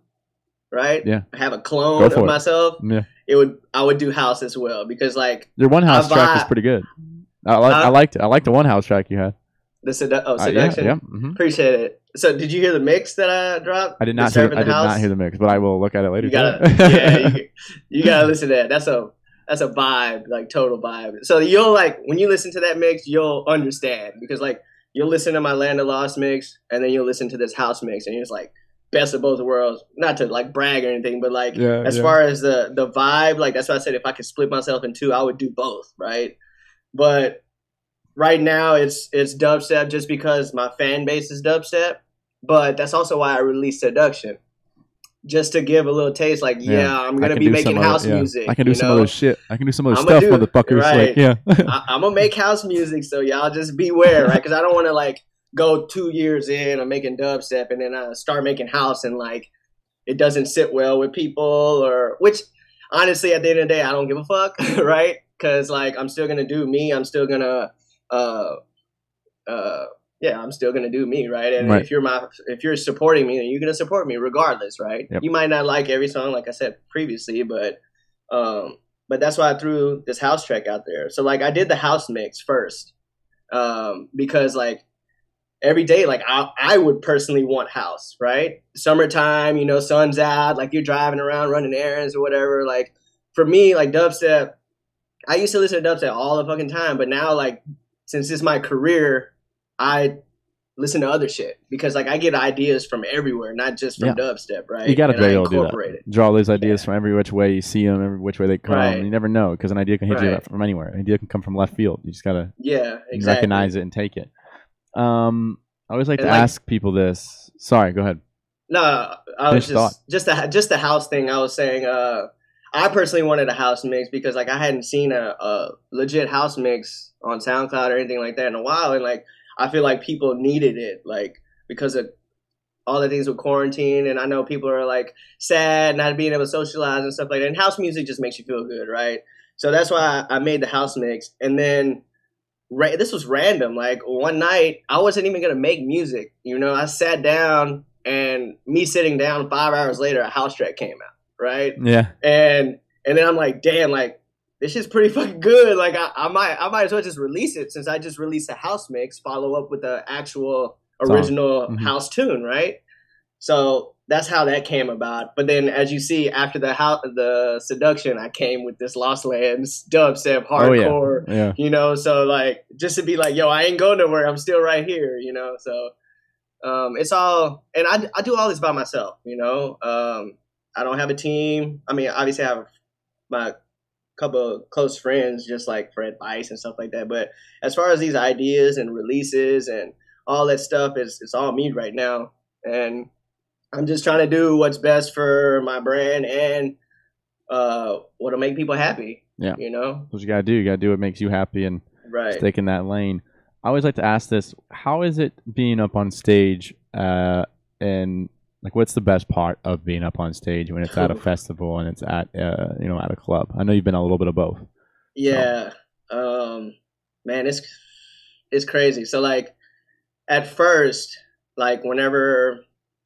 right? Yeah. Have a clone of it. myself. Yeah. It would. I would do house as well because like Your one house I track is pretty good. I like I Huh? liked it. I liked the one house track you had. the sedu- oh, Uh, yeah, seduction. yeah. hmm Appreciate it. So, did you hear the mix that I dropped? I did not hear I the did House? not hear the mix, but I will look at it later. You gotta, yeah, you, you gotta listen to that. That's a that's a vibe, like total vibe. So you'll like when you listen to that mix, you'll understand because like you'll listen to my Land of Lost mix, and then you'll listen to this house mix, and you're just like best of both worlds. Not to like brag or anything, but like yeah, as yeah. far as the the vibe, like that's why I said if I could split myself in two, I would do both, right? But right now it's it's dubstep just because my fan base is dubstep, but that's also why I released Seduction. Just to give a little taste, like yeah, Yeah, I'm gonna be making some other- house yeah. music. I can do some know? other shit. I can do some other I'ma stuff, do- motherfuckers. right. Like, yeah. I, I'm gonna make house music, so y'all just beware, right? Because I don't want to like go two years in, I'm making dubstep, and then I start making house, and like it doesn't sit well with people, or which honestly, at the end of the day, I don't give a fuck, right? Because like I'm still gonna do me. I'm still gonna, uh, uh, yeah, I'm still gonna do me, right? And Right. if you're my, if you're supporting me, then you're gonna support me regardless, right? Yep. You might not like every song, like I said previously, but um, but that's why I threw this house track out there. So like I did the house mix first, um, because like every day, like I I would personally want house, right? Summertime, you know, sun's out, like you're driving around running errands or whatever. Like for me, like dubstep, I used to listen to dubstep all the fucking time, but now like since it's my career, I listen to other shit because like I get ideas from everywhere, not just from Yeah. dubstep, right? You got to be able to do that. incorporate it. Draw those ideas from every which way you see them, every which way they come. Right. You never know because an idea can hit you from anywhere. An idea can come from left field. You just gotta Yeah, exactly. recognize it and take it. Um, I always like And to like- ask people this. Sorry, go ahead. No, I was Finish just thought. just the just the house thing. I was saying, uh, I personally wanted a house mix because like I hadn't seen a, a legit house mix on SoundCloud or anything like that in a while, and like I feel like people needed it, like because of all the things with quarantine, and I know people are like sad not being able to socialize and stuff like that. And house music just makes you feel good, right? So that's why I made the house mix, and then. This was random. Like one night, I wasn't even gonna make music. You know, I sat down and me sitting down five hours later, a house track came out, right? Yeah, And and then I'm like, damn, like this shit's pretty fucking good. Like I, I might I might as well just release it since I just released a house mix, follow up with the actual original Mhm. house tune, right? So that's how that came about. But then, as you see, after the house, the seduction, I came with this Lost Lands dubstep hardcore. Oh, yeah. Yeah. You know, so like just to be like, yo, I ain't going nowhere. I'm still right here. You know, so um, it's all, and I I do all this by myself. You know, um, I don't have a team. I mean, obviously, I have my couple of close friends just like for advice and stuff like that. But as far as these ideas and releases and all that stuff, it's it's all me right now, and I'm just trying to do what's best for my brand and uh, what'll make people happy. Yeah. you know, what you gotta do. You gotta do what makes you happy and right. stick in that lane. I always like to ask this: How is it being up on stage? Uh, and like, what's the best part of being up on stage when it's at a festival and it's at uh, you know, at a club? I know you've been a little bit of both. Yeah. Um man, it's it's crazy. So like at first, like whenever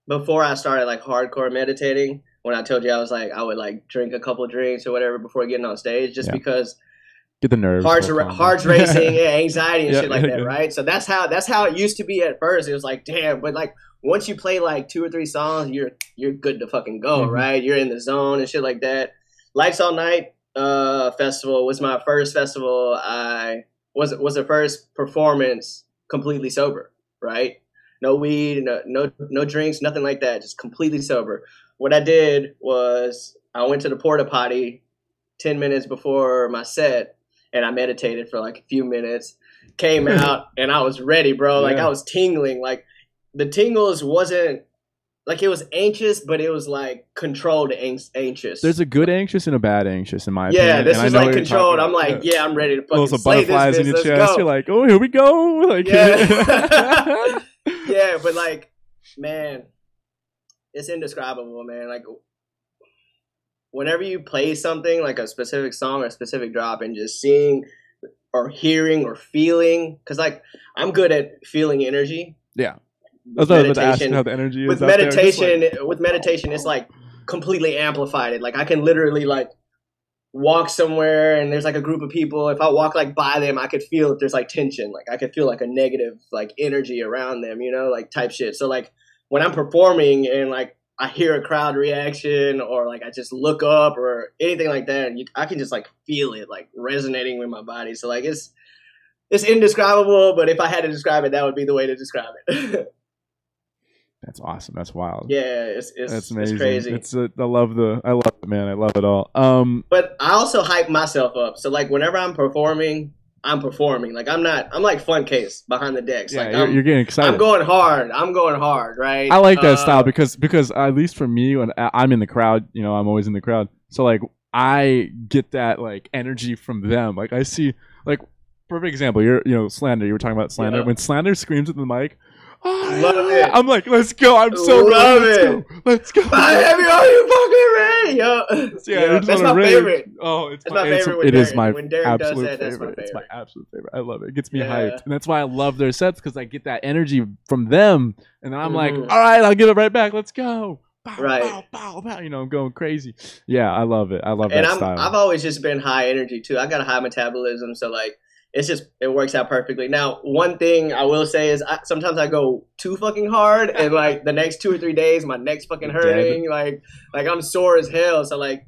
before I started like hardcore meditating, when I told you I was like I would like drink a couple drinks or whatever before getting on stage just Yeah. because Get the nerves. hearts ra- hearts racing, yeah, anxiety and Yeah, shit like that, right? So that's how that's how it used to be at first. It was like, damn, but like once you play like two or three songs, you're you're good to fucking go, Mhm. right? You're in the zone and shit like that. Lights All Night uh festival was my first festival. I was was the first performance completely sober, right? No weed, no no no drinks, nothing like that. Just completely sober. What I did was I went to the porta potty ten minutes before my set and I meditated for like a few minutes. Came out and I was ready, bro. Like Yeah. I was tingling. Like the tingles wasn't like it was anxious, but it was like controlled anxious. There's a good anxious and a bad anxious in my yeah, opinion. this and I is like controlled. I'm like, yeah, I'm ready to fucking some slay butterflies this in your chest. go. You're like, oh, here we go. Like, Yeah. yeah, but like, man, it's indescribable, man. Like, whenever you play something like a specific song or a specific drop, and just seeing or hearing or feeling, because like I'm good at feeling energy. Yeah. With That's what I was about to ask meditation- how the energy is. with out there. Like- meditation with meditation it's like completely amplified It. Like i can literally like walk somewhere and there's like a group of people. If i walk like by them i could feel if there's like tension. Like i could feel like a negative like energy around them you know like type shit. So like when i'm performing and like i hear a crowd reaction or like i just look up or anything like that and you, i can just like feel it like resonating with my body. So like it's it's indescribable but if i had to describe it that would be the way to describe it That's awesome. That's wild. yeah it's it's, That's it's amazing. crazy It's uh, I love the I love it, man. I love it all. Um, but I also hype myself up. So like whenever I'm performing, I'm performing. Like I'm not. I'm like fun case behind the decks. yeah, like you're, I'm, you're getting excited. I'm going hard. I'm going hard. Right. I like that Uh, style because because at least for me when I'm in the crowd, you know, I'm always in the crowd. So like I get that like energy from them. Like I see like perfect example. You're you know slander. You were talking about slander. Yeah. When slander screams at the mic, Love it. I'm like, let's go. I'm so Love ready. Let's go. Let's go. Heavy, are you fucking ready? Yo. Yeah, Yeah, that's my rage. favorite. Oh, it's, That's my, my favorite when it is my when Derek absolute that, my favorite. It's my absolute favorite. I love it. It gets me Yeah. hyped, and that's why I love their sets because I get that energy from them, and then I'm like, Mhm. all right, I'll give it right back. Let's go. Bow, Right. bow, bow, bow. You know, I'm going crazy. Yeah, I love it. I love And that I'm, style. I've always just been high energy too. I got a high metabolism, so like it's just it works out perfectly. Now, one thing I will say is I, sometimes I go too fucking hard, and like the next two or three days, my neck's fucking hurting. Like like I'm sore as hell. So like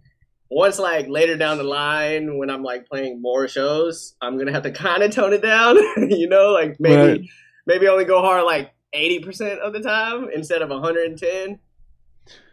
once like later down the line when I'm like playing more shows, I'm gonna have to kind of tone it down. you know, like maybe Right. maybe only go hard like eighty percent of the time instead of 110.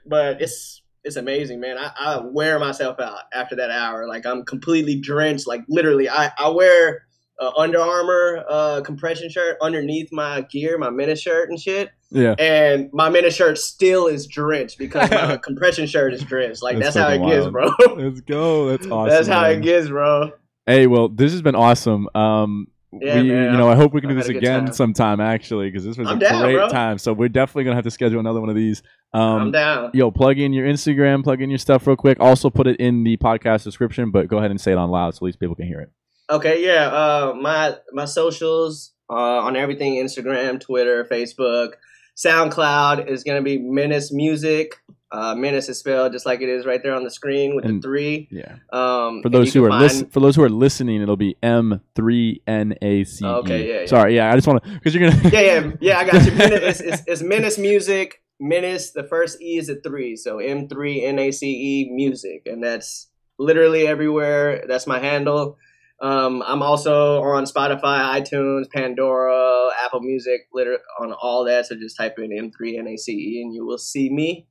But it's it's amazing, man. I, I wear myself out after that hour. Like I'm completely drenched. Like literally, I I wear uh, Under Armour uh, compression shirt underneath my gear, my mini shirt and shit. yeah. And my mini shirt still is drenched because my compression shirt is drenched. Like That's that's, how it fucking gets, bro. Let's go. That's awesome. that's how man. it gets, bro. Hey, well, this has been awesome. Um, Yeah, we, man. you know, I hope we can do this had a good again time. sometime, actually, because this was I'm a down, great bro. time. So we're definitely gonna have to schedule another one of these. Um, I'm down. Yo, plug in your Instagram, plug in your stuff real quick. Also, put it in the podcast description, but go ahead and say it on loud so at least people can hear it. Okay, yeah. Uh, my my socials uh, on everything: Instagram, Twitter, Facebook, SoundCloud is gonna be Menace Music. Uh, Menace is spelled just like it is right there on the screen with And- the three. Yeah. Um, For those who are listen, for those who are listening, it'll be M three N A C E. Okay, yeah, yeah. Sorry, yeah. I just want to because you're gonna. yeah, yeah, yeah. I got you. Menace, it's, it's, it's Menace Music. Menace. The first E is a three, so M three N A C E Music, and that's literally everywhere. That's my handle. Um, I'm also on Spotify, iTunes, Pandora, Apple Music, liter- on all that. So just type in M3 NACE and you will see me.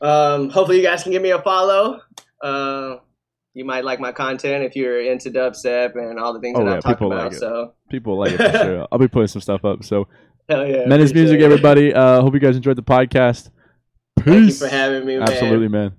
Um, hopefully, you guys can give me a follow. Uh, you might like my content if you're into dubstep and all the things Oh, that yeah, I've talked about. like so, People like it for sure. I'll be putting some stuff up. So, hell yeah. Menace Music, it. everybody. Uh, hope you guys enjoyed the podcast. Peace. Thank you for having me, man. Absolutely, man.